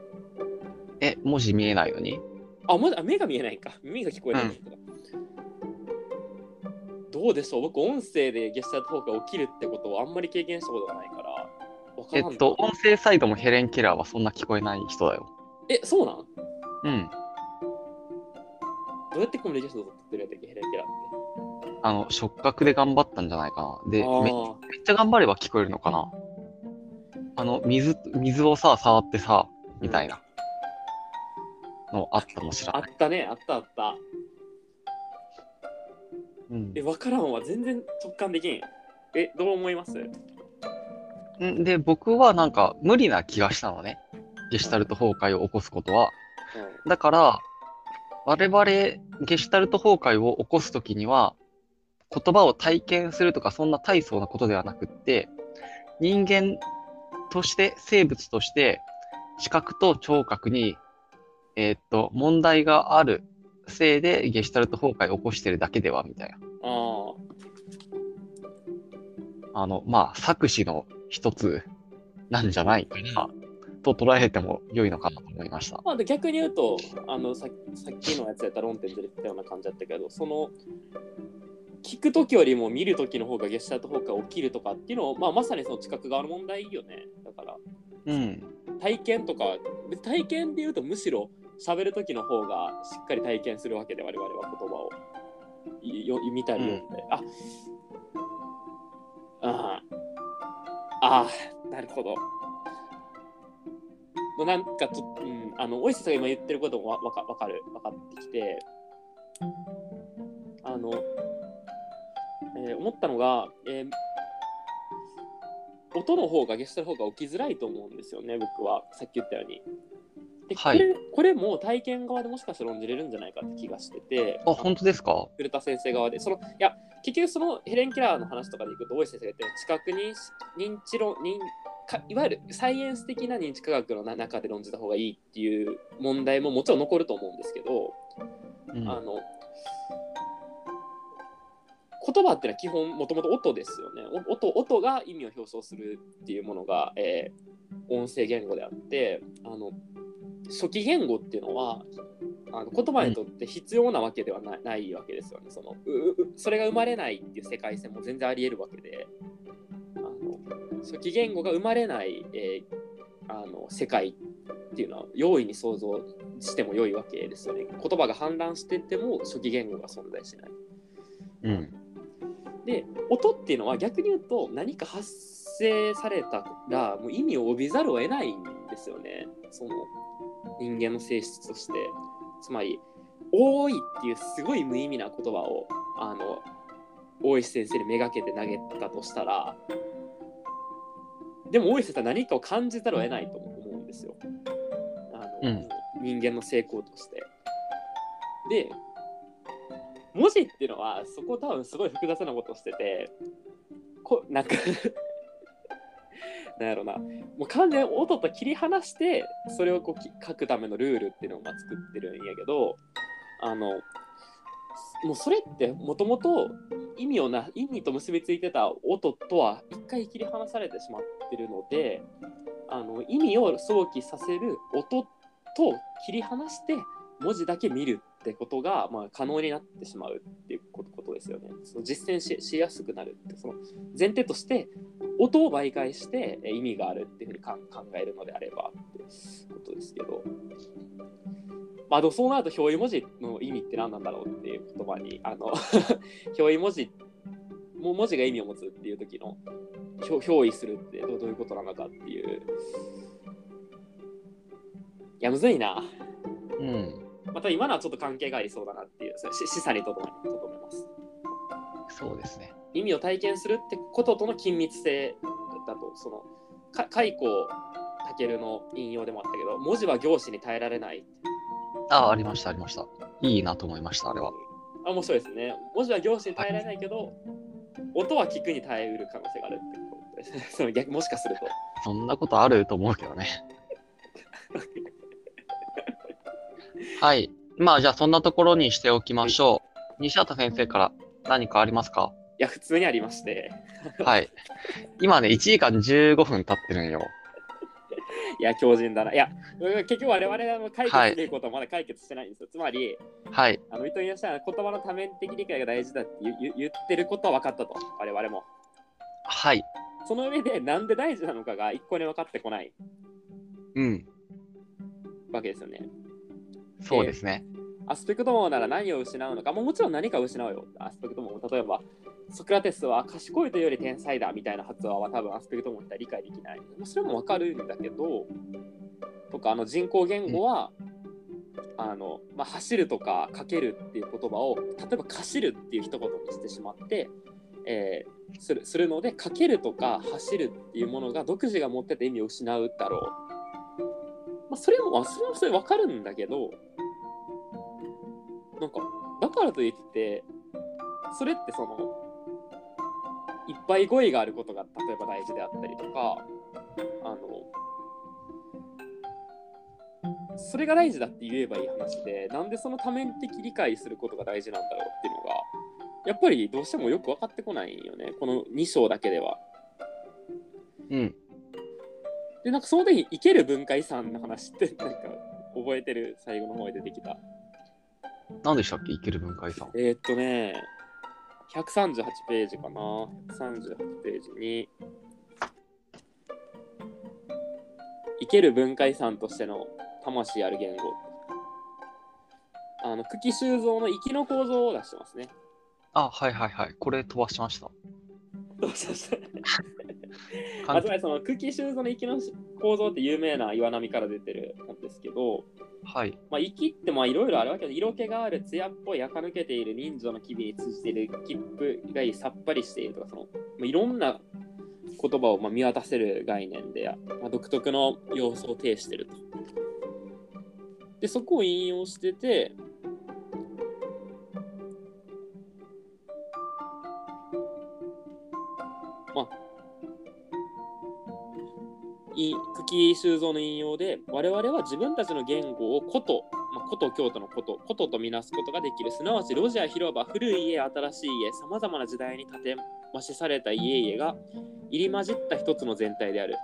Speaker 2: え、文字見えないのに？
Speaker 1: あ、まだ目が見えないか。耳が聞こえないんだけど。どうでしょう？僕、音声でゲシュタルト崩壊起きるってことをあんまり経験したことがないから。
Speaker 2: えっと、音声サイドもヘレン・ケラーはそんな聞こえない人だよ。
Speaker 1: え、そうなん？
Speaker 2: うん。
Speaker 1: どうやってコミュニケーション取ってるやったっけ、ヘレン・ケラーって。
Speaker 2: あの、触覚で頑張ったんじゃないかな。で、
Speaker 1: あ
Speaker 2: めめっ
Speaker 1: ー
Speaker 2: ちゃ頑張れば聞こえるのかな。あの、水、水をさ、触ってさ、みたいなのあったもしれ
Speaker 1: あ
Speaker 2: ない。
Speaker 1: ったね、あったあった。
Speaker 2: うん
Speaker 1: え、わからんわ。全然直感できん。え、どう思います？
Speaker 2: んで、僕はなんか無理な気がしたのね。ゲシュタルト崩壊を起こすことは。
Speaker 1: う
Speaker 2: だから、我々、ゲシュタルト崩壊を起こすときには、言葉を体験するとか、そんな大層なことではなくって、人間として、生物として、視覚と聴覚に、えーっと、問題があるせいで、ゲシュタルト崩壊を起こしてるだけでは、みたいな。
Speaker 1: ん。あ
Speaker 2: あの、まあ、作詞の一つなんじゃないかな、と捉えても良いのかなと思いました
Speaker 1: あ。。まあ、で逆に言うと、あのささっきのやつやったら論点ずれてたような感じだったけど、その、聞くときよりも見るときの方がゲシュタルト崩壊起きるとかっていうのを、まあ、まさにその知覚側の問題よね。だから、
Speaker 2: うん。
Speaker 1: 体験とか、体験で言うとむしろ喋るときの方がしっかり体験するわけで、我々は言葉をいよ見たり読んで。ああああなるほど。なんかちょっと、うん、あの、おいさんが今言ってることもわわかわかる、分かってきて、あの、えー思ったのが、えー音の方がゲストの方が起きづらいと思うんですよね、僕は。さっき言ったように。で、
Speaker 2: はい
Speaker 1: これこれも体験側でもしかしたら論じれるんじゃないかって気がしてて、
Speaker 2: あ、本当ですか？
Speaker 1: 古田先生側で、その、いや、結局そのヘレン・ケラーの話とかでいくと、大石先生が言ってる知覚認識認知論認か、いわゆるサイエンス的な認知科学のな中で論じた方がいいっていう問題ももちろん残ると思うんですけど、
Speaker 2: うん。
Speaker 1: あの言葉ってのは基本もともと音ですよね。お音音が意味を表彰するっていうものが、えー音声言語であってあの初期言語っていうのはあの言葉にとって必要なわけではない,、ないわけですよね。そのううそれが生まれないっていう世界線も全然あり得るわけであの初期言語が生まれない、えーあの世界っていうのは容易に想像しても良いわけですよね。言葉が氾濫してても初期言語が存在しない。
Speaker 2: うん。
Speaker 1: で音っていうのは逆に言うと何か発生されたらもう意味を帯びざるを得ないんですよね。その人間の性質として。つまり「多い」っていうすごい無意味な言葉をあの大石先生にめがけて投げたとしたらでも大石先生は何かを感じざるを得ないと思うんですよ。あの、
Speaker 2: うん。
Speaker 1: 人間の成功として。で文字っていうのはそこ多分すごい複雑なことをしててこなんかなんやろな。もう完全音と切り離してそれをこうき書くためのルールっていうのをま作ってるんやけどあのもうそれってもともと意味をな意味と結びついてた音とは一回切り離されてしまってるのであの意味を想起させる音と切り離して文字だけ見るってことが、まあ、可能になってしまうっていうことですよね。その実践ししやすくなるってその前提として音を媒介して意味があるっていうふうにか考えるのであればってことですけど。まあそうなると表意文字の意味って何なんだろうっていう言葉にあの 表意文字もう文字が意味を持つっていう時の表表意するってどうどういうことなのかっていういやむずいな
Speaker 2: うん。
Speaker 1: また今のはちょっと関係がありそうだなっていうそれし示唆にとどめとどめます
Speaker 2: そうですね。
Speaker 1: 意味を体験するってこととの緊密性だとそのか蚕健の引用でもあったけど文字は行詞に耐えられない
Speaker 2: ああ、ありました、ありました。いいなと思いました、あれは。
Speaker 1: あ面白いですね。文字は行詞に耐えられないけど、音は聞くに耐えうる可能性があるってことですね。その逆もしかすると。
Speaker 2: そんなことあると思うけどね。はい。まあ、じゃあそんなところにしておきましょう。西畑先生から何かありますか？
Speaker 1: いや、普通にありまして。
Speaker 2: はい。今ね、1時間15分経ってるんよ。
Speaker 1: いや、強靭だな。いや、結局我々は解
Speaker 2: はい
Speaker 1: 決できることはまだ解決してないんですよ。つまり、
Speaker 2: はい。
Speaker 1: あの、伊藤にしたら言葉の多面的理解が大事だって言ってることは分かったと。我々も。
Speaker 2: はい。
Speaker 1: その上で、なんで大事なのかが一個に分かってこない
Speaker 2: うん。
Speaker 1: わけですよね。
Speaker 2: そうですね。
Speaker 1: アスペクトモなら何を失うのか、ももちろん何かを失うよ。アスペクトモ例えば、ソクラテスは賢いというより天才だみたいな発話は多分アスペクトモって理解できない。それもわかるんだけど、とか、あの人工言語は、あのまあ、走るとかかけるっていう言葉を例えば走るっていう一言にしてしまって、えーするするのでかけるとか走るっていうものが独自が持ってて意味を失うだろう。まあ、それもそれはそれ分かるんだけどなんかだからといってそれってそのいっぱい語彙があることが例えば大事であったりとかあのそれが大事だって言えばいい話でなんでその多面的理解することが大事なんだろうっていうのがやっぱりどうしてもよく分かってこないよねこの2章だけでは。
Speaker 2: うん。
Speaker 1: でなんかその時生ける文化遺産の話ってなんか覚えてる？最後の方に出てきた。
Speaker 2: 何でしたっけ？生ける文化遺産。
Speaker 1: えー、っとね、138ページかな。138ページに、生ける文化遺産としての魂ある言語。あの、久喜修造の生きの構造を出してますね。
Speaker 2: あ、はいはいはい。これ飛ばしました。
Speaker 1: どうしましたあつまりその久喜修造の生きの構造って有名な岩波から出てる本ですけど、
Speaker 2: はい。
Speaker 1: まあ、息ってまあいろいろあるわけで色気がある艶っぽい垢抜けている人情の機微に通じている切符がいいさっぱりしているとかその、まあ、いろんな言葉をまあ見渡せる概念で、まあ、独特の要素を呈していると。でそこを引用しててまあい久喜修造の引用で我々は自分たちの言語を古都、まあ、古都京都の古都古都とみなすことができるすなわち路地や広場古い家新しい家さまざまな時代に建て増しされた家々が入り混じった一つの全体である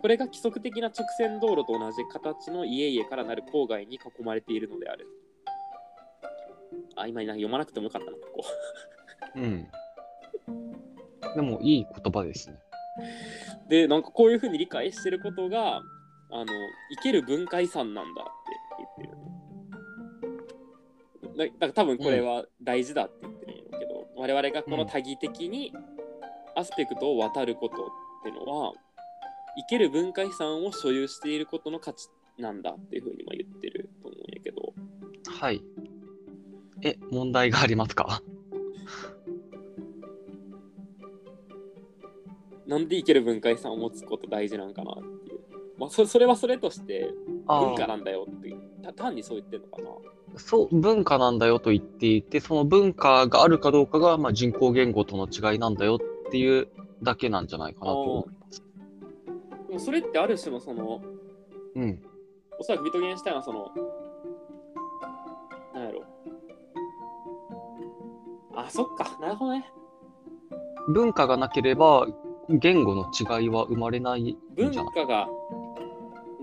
Speaker 1: これが規則的な直線道路と同じ形の家々からなる郊外に囲まれているのであるあ今なんか読まなくてもよかったなここ
Speaker 2: うん。でも、いい言葉ですね。
Speaker 1: でなんかこういうふうに理解してることがあの生ける文化遺産なんだって言ってる。だだから多分これは大事だって言ってるんだけど、我々がこの多義的にアスペクトを渡ることっていうのは生ける文化遺産を所有していることの価値なんだっていうふうにも言ってると思うんやけど。
Speaker 2: はい。え、問題がありますか？
Speaker 1: なんで生ける文化遺産を持つこと大事なんかなっていう、まあ、そそれはそれとして文化なんだよってた単にそう言ってるのかな。
Speaker 2: そう、文化なんだよと言っていて、その文化があるかどうかが、まあ、人工言語との違いなんだよっていうだけなんじゃないかなと思います。
Speaker 1: でもそれってある種のその
Speaker 2: うん。
Speaker 1: おそらくビトゲンシュタインはそのなんやろ。あそっか。なるほどね。
Speaker 2: 文化がなければ、言語の違いは生まれないん
Speaker 1: 文化が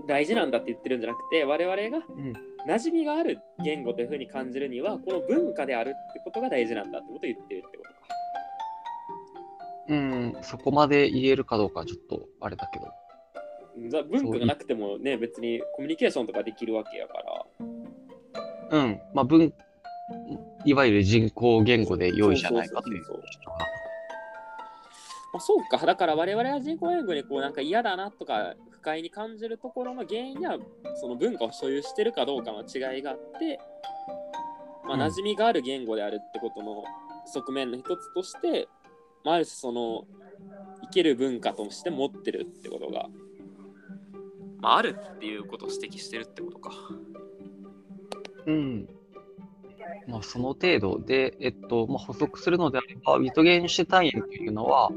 Speaker 1: 大事なんだって言ってるんじゃなくて我々が
Speaker 2: うん。
Speaker 1: 馴染みがある言語というふうに感じるにはこの文化であるってことが大事なんだってことを言ってるってことか。
Speaker 2: うん、そこまで言えるかどうかちょっとあれだけど。
Speaker 1: 文化がなくてもね別にコミュニケーションとかできるわけやから。
Speaker 2: うん、まあ文、いわゆる人工言語で良いじゃないかという
Speaker 1: まあ、そうか、だから我々は人工言語にこうなんか嫌だなとか不快に感じるところの原因にはその文化を所有してるかどうかの違いがあって、まあ、
Speaker 2: うん
Speaker 1: 馴染みがある言語であるってことの側面の一つとして、まあ、ある種その生ける文化として持ってるってことが、まあ、あるっていうことを指摘してるってことか。
Speaker 2: うん。まあ、その程度で、えっと、まあ、補足するのであれば、ウィトゲンシュタインというのは、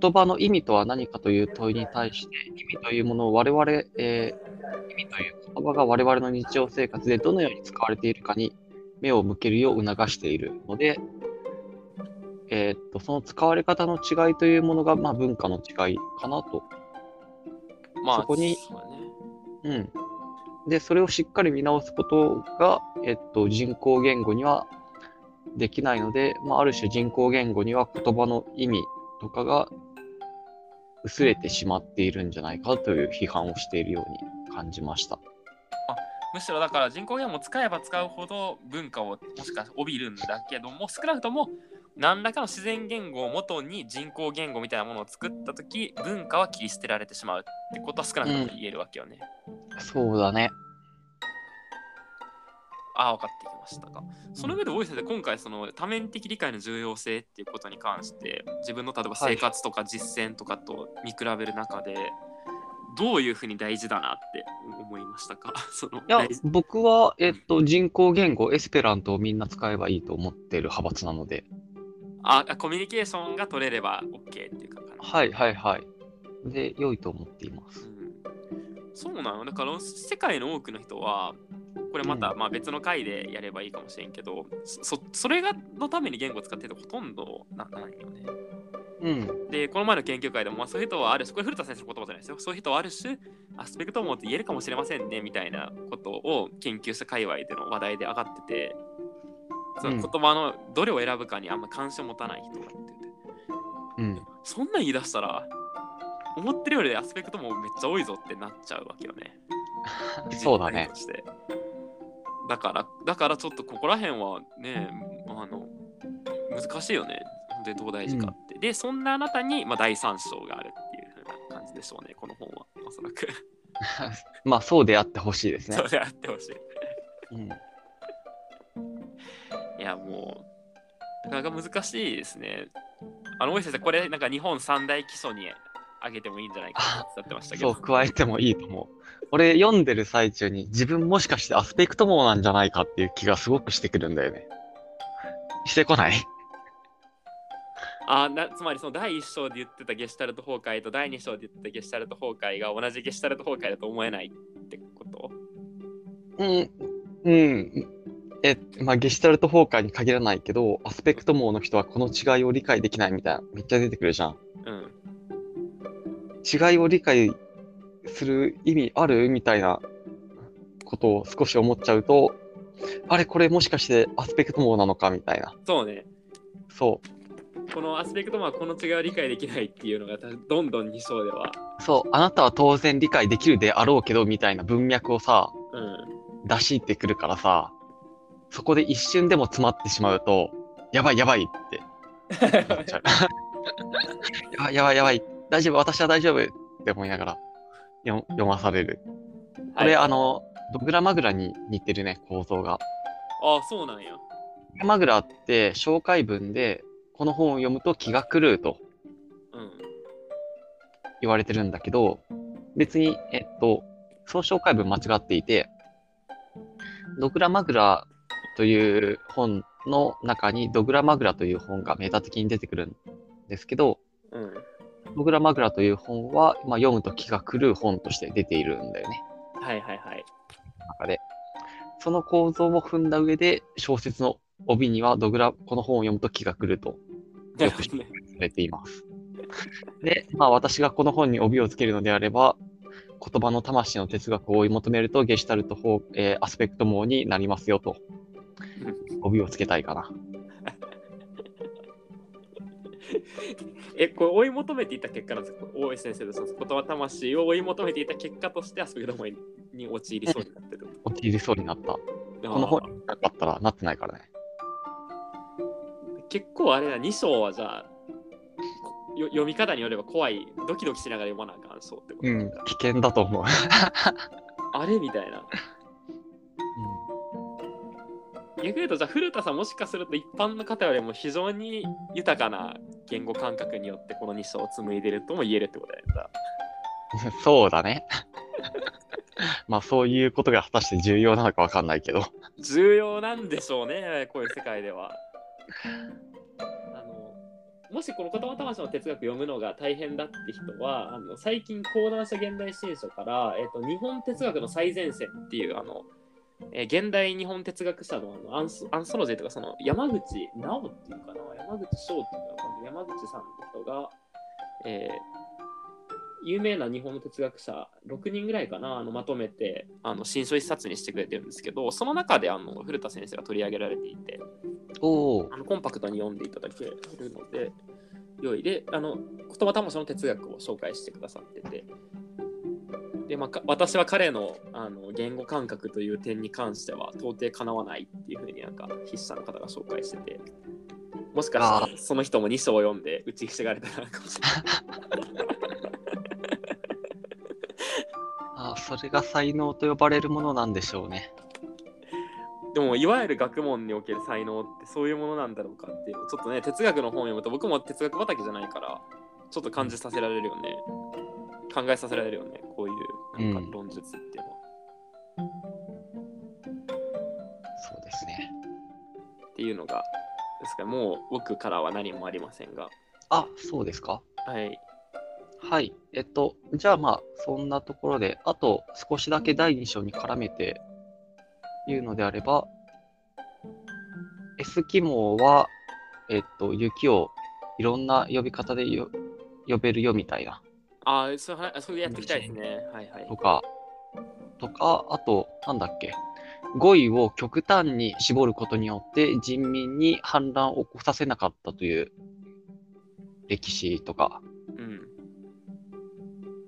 Speaker 2: 言葉の意味とは何かという問いに対して、意味というものを我々、えー意味という言葉が我々の日常生活でどのように使われているかに目を向けるよう促しているので、えーっと、その使われ方の違いというものが、まあ、文化の違いかなと
Speaker 1: まあ、
Speaker 2: そこに
Speaker 1: そうだね。
Speaker 2: うん。で、それをしっかり見直すことが、えっと、人工言語にはできないので、まあ、ある種人工言語には言葉の意味とかが薄れてしまっているんじゃないかという批判をしているように感じました。
Speaker 1: むしろだから人工言語を使えば使うほど文化をもしか帯びるんだけども少なくとも何らかの自然言語を元に人工言語みたいなものを作った時文化は切り捨てられてしまうってことは少なくとも言えるわけよね。
Speaker 2: そうだね。
Speaker 1: ああ分かってきましたか。その上で大井先生今回その多面的理解の重要性っていうことに関して自分の例えば生活とか実践とかと見比べる中で、どういうふうに大事だなって思いましたか？その
Speaker 2: いや僕は、えっと、人工言語、エスペラントをみんな使えばいいと思っている派閥なので。
Speaker 1: ああコミュニケーションが取れれば OK っていうか。
Speaker 2: はいはいはい。で、良いと思っています。
Speaker 1: うんそうなの？だから世界の多くの人はこれまた、
Speaker 2: うん
Speaker 1: まあ別の回でやればいいかもしれんけどそそれがのために言語を使ってるとほとんどなないよね。
Speaker 2: うん。
Speaker 1: でこの前の研究会でも、まあ、そういう人はある種これ古田先生の言葉じゃないですよそういう人はある種アスペクトモって言えるかもしれませんねみたいなことを研究した界隈での話題で上がっててその
Speaker 2: うん
Speaker 1: 言葉のどれを選ぶかにあんま関心を持たない人がってて
Speaker 2: うん。
Speaker 1: そんなん言い出したら思ってるよりアスペクトもめっちゃ多いぞってなっちゃうわけよね。
Speaker 2: そうだね
Speaker 1: だから、だからちょっとここら辺はね、あの、難しいよね。本当にどう大事かって。で、そんなあなたに、まあ、第三章があるっていう風な感じでしょうね、この本は。おそらく。
Speaker 2: まあ、そうであってほしいですね
Speaker 1: そ。うであってほしい。
Speaker 2: うん。
Speaker 1: いや、もう、なかなか難しいですね。あの、大石先生、これ、なんか日本三大基礎にあげてもいいんじゃないかっておっしゃってましたけど。
Speaker 2: そう、加えてもいいと思う。俺、読んでる最中に自分もしかしてアスペクト網なんじゃないかっていう気がすごくしてくるんだよね。してこない？
Speaker 1: あなつまりその第1章で言ってたゲシュタルト崩壊と第2章で言ってたゲシュタルト崩壊が同じゲシュタルト崩壊だと思えないってこと？
Speaker 2: うん、うん。え、まあ、ゲシュタルト崩壊に限らないけど、アスペクト網の人はこの違いを理解できないみたいな、めっちゃ出てくるじゃん。
Speaker 1: うん。
Speaker 2: 違いを理解する意味あるみたいなことを少し思っちゃうと、あれこれもしかしてアスペクト網なのかみたいな。
Speaker 1: そうね。
Speaker 2: そう。
Speaker 1: このアスペクトはこの違いを理解できないっていうのがどんどん2章では。
Speaker 2: そう、あなたは当然理解できるであろうけど、みたいな文脈をさ、
Speaker 1: うん。
Speaker 2: 出してくるからさ、そこで一瞬でも詰まってしまうと、やばいやばいって なっちゃう。やばいやばいやばい、大丈夫、私は大丈夫って思いながら読読まされる。これ、
Speaker 1: はい
Speaker 2: あの、ドグラマグラに似てるね、構造が。
Speaker 1: あそうなんや。
Speaker 2: ドグラマグラって紹介文で、この本を読むと気が狂うと
Speaker 1: うん。
Speaker 2: 言われてるんだけど、別に、えっと、その紹介文間違っていて、ドグラマグラという本の中にドグラマグラという本がメタ的に出てくるんですけど、
Speaker 1: うん。
Speaker 2: ドグラマグラという本は、まあ、読むと気が狂う本として出ているんだよね。
Speaker 1: はいはいはい。
Speaker 2: 中で。その構造を踏んだ上で、小説の帯にはドグラ、この本を読むと気が狂うとよく知ら れています。で、まあ私がこの本に帯をつけるのであれば、言葉の魂の哲学を追い求めるとゲシュタルト法、えーアスペクト網になりますよと、帯をつけたいかな。
Speaker 1: え、これ追い求めていた結果なんですか？大石先生のその言葉魂を追い求めていた結果としてアスペクトモに陥りそうになってる。
Speaker 2: 陥りそうになった。こ
Speaker 1: こ
Speaker 2: の本になかったらなってないからね。
Speaker 1: 結構あれだ、2章はじゃあ、こよ読み方によれば怖い、ドキドキしながら読まなあかん章ってこと
Speaker 2: うん、危険だと思う。
Speaker 1: あれみたいな。逆に言うと、じゃあ古田さんもしかすると一般の方よりも非常に豊かな言語感覚によってこの2章を紡いでるとも言えるってことだよね。
Speaker 2: そうだね。まあそういうことが果たして重要なのかわかんないけど。
Speaker 1: 重要なんでしょうね、こういう世界では。あのもしこの言葉魂の哲学読むのが大変だって人は、あの最近講談社現代新書から、えっと日本哲学の最前線っていうあの、えー現代日本哲学者のあのアンソアンソロジーとかその山口直っていうかな山口翔っていうかな山口さんの人が、えー有名な日本の哲学者6人ぐらいかなあのまとめてあの新書一冊にしてくれてるんですけどその中であの古田先生が取り上げられていて
Speaker 2: おお
Speaker 1: あのコンパクトに読んでいただけるので良い。であの言葉魂の哲学を紹介してくださっててで、まあ、か私は彼のあの言語感覚という点に関しては到底かなわないっていうふうになんか筆者の方が紹介しててもしかした
Speaker 2: あ
Speaker 1: らその人も2章を読んで打ちひしがれたのかもしれない。
Speaker 2: ああ、それが才能と呼ばれるものなんでしょうね。
Speaker 1: でもいわゆる学問における才能ってそういうものなんだろうかっていうちょっとね哲学の本を読むと僕も哲学畑じゃないからちょっと感じさせられるよね考えさせられるよねこういうなんか論述っていうのは、
Speaker 2: そうですね。
Speaker 1: っていうのがですからもう僕からは何もありませんが
Speaker 2: あ、そうですか？
Speaker 1: はい
Speaker 2: はい。えっと、じゃあまあ、そんなところで、あと少しだけ第2章に絡めて言うのであれば、エスキモーは、えっと、雪をいろんな呼び方でよ呼べるよみたいな、
Speaker 1: ああそうはそうやっていきたいですね。はいはい。
Speaker 2: とか、とか、あと、なんだっけ、語彙を極端に絞ることによって人民に反乱を起こさせなかったという歴史とか
Speaker 1: うん。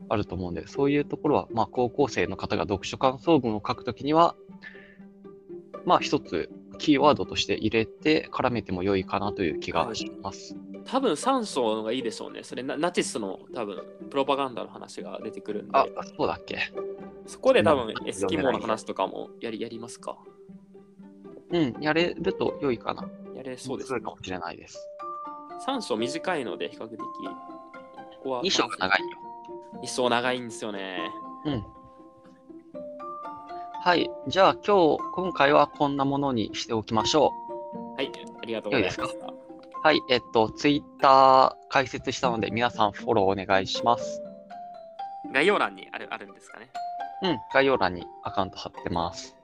Speaker 2: あると思うんで、そういうところは、まあ、高校生の方が読書感想文を書くときには、まあ、一つキーワードとして入れて絡めても良いかなという気がします。
Speaker 1: 多分3章のがいいでしょうねそれナナチスの多分プロパガンダの話が出てくるんで
Speaker 2: あ、そうだっけ
Speaker 1: そこで多分
Speaker 2: うん
Speaker 1: エスキモーの話とかもやりやりますか？
Speaker 2: うん、やれると良いかな。
Speaker 1: やれそうですね
Speaker 2: れかもしれないです。
Speaker 1: 3章短いので比較的ここは
Speaker 2: 2章が長いよ。
Speaker 1: 2章長いんですよね
Speaker 2: うん。はい。じゃあ今日、今回はこんなものにしておきましょ
Speaker 1: はいありがとうございま
Speaker 2: すう。はい。えっと、ツイッター開設したので、皆さんフォローお願いします。
Speaker 1: 概要欄にあるあるんですかね？
Speaker 2: うん。概要欄にアカウント貼ってます。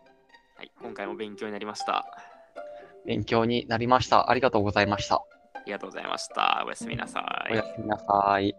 Speaker 1: はい今回も勉強になりました
Speaker 2: 勉強になりました。ありがとうございました。
Speaker 1: ありがとうございましたおやすみなさい
Speaker 2: おやすみなさい。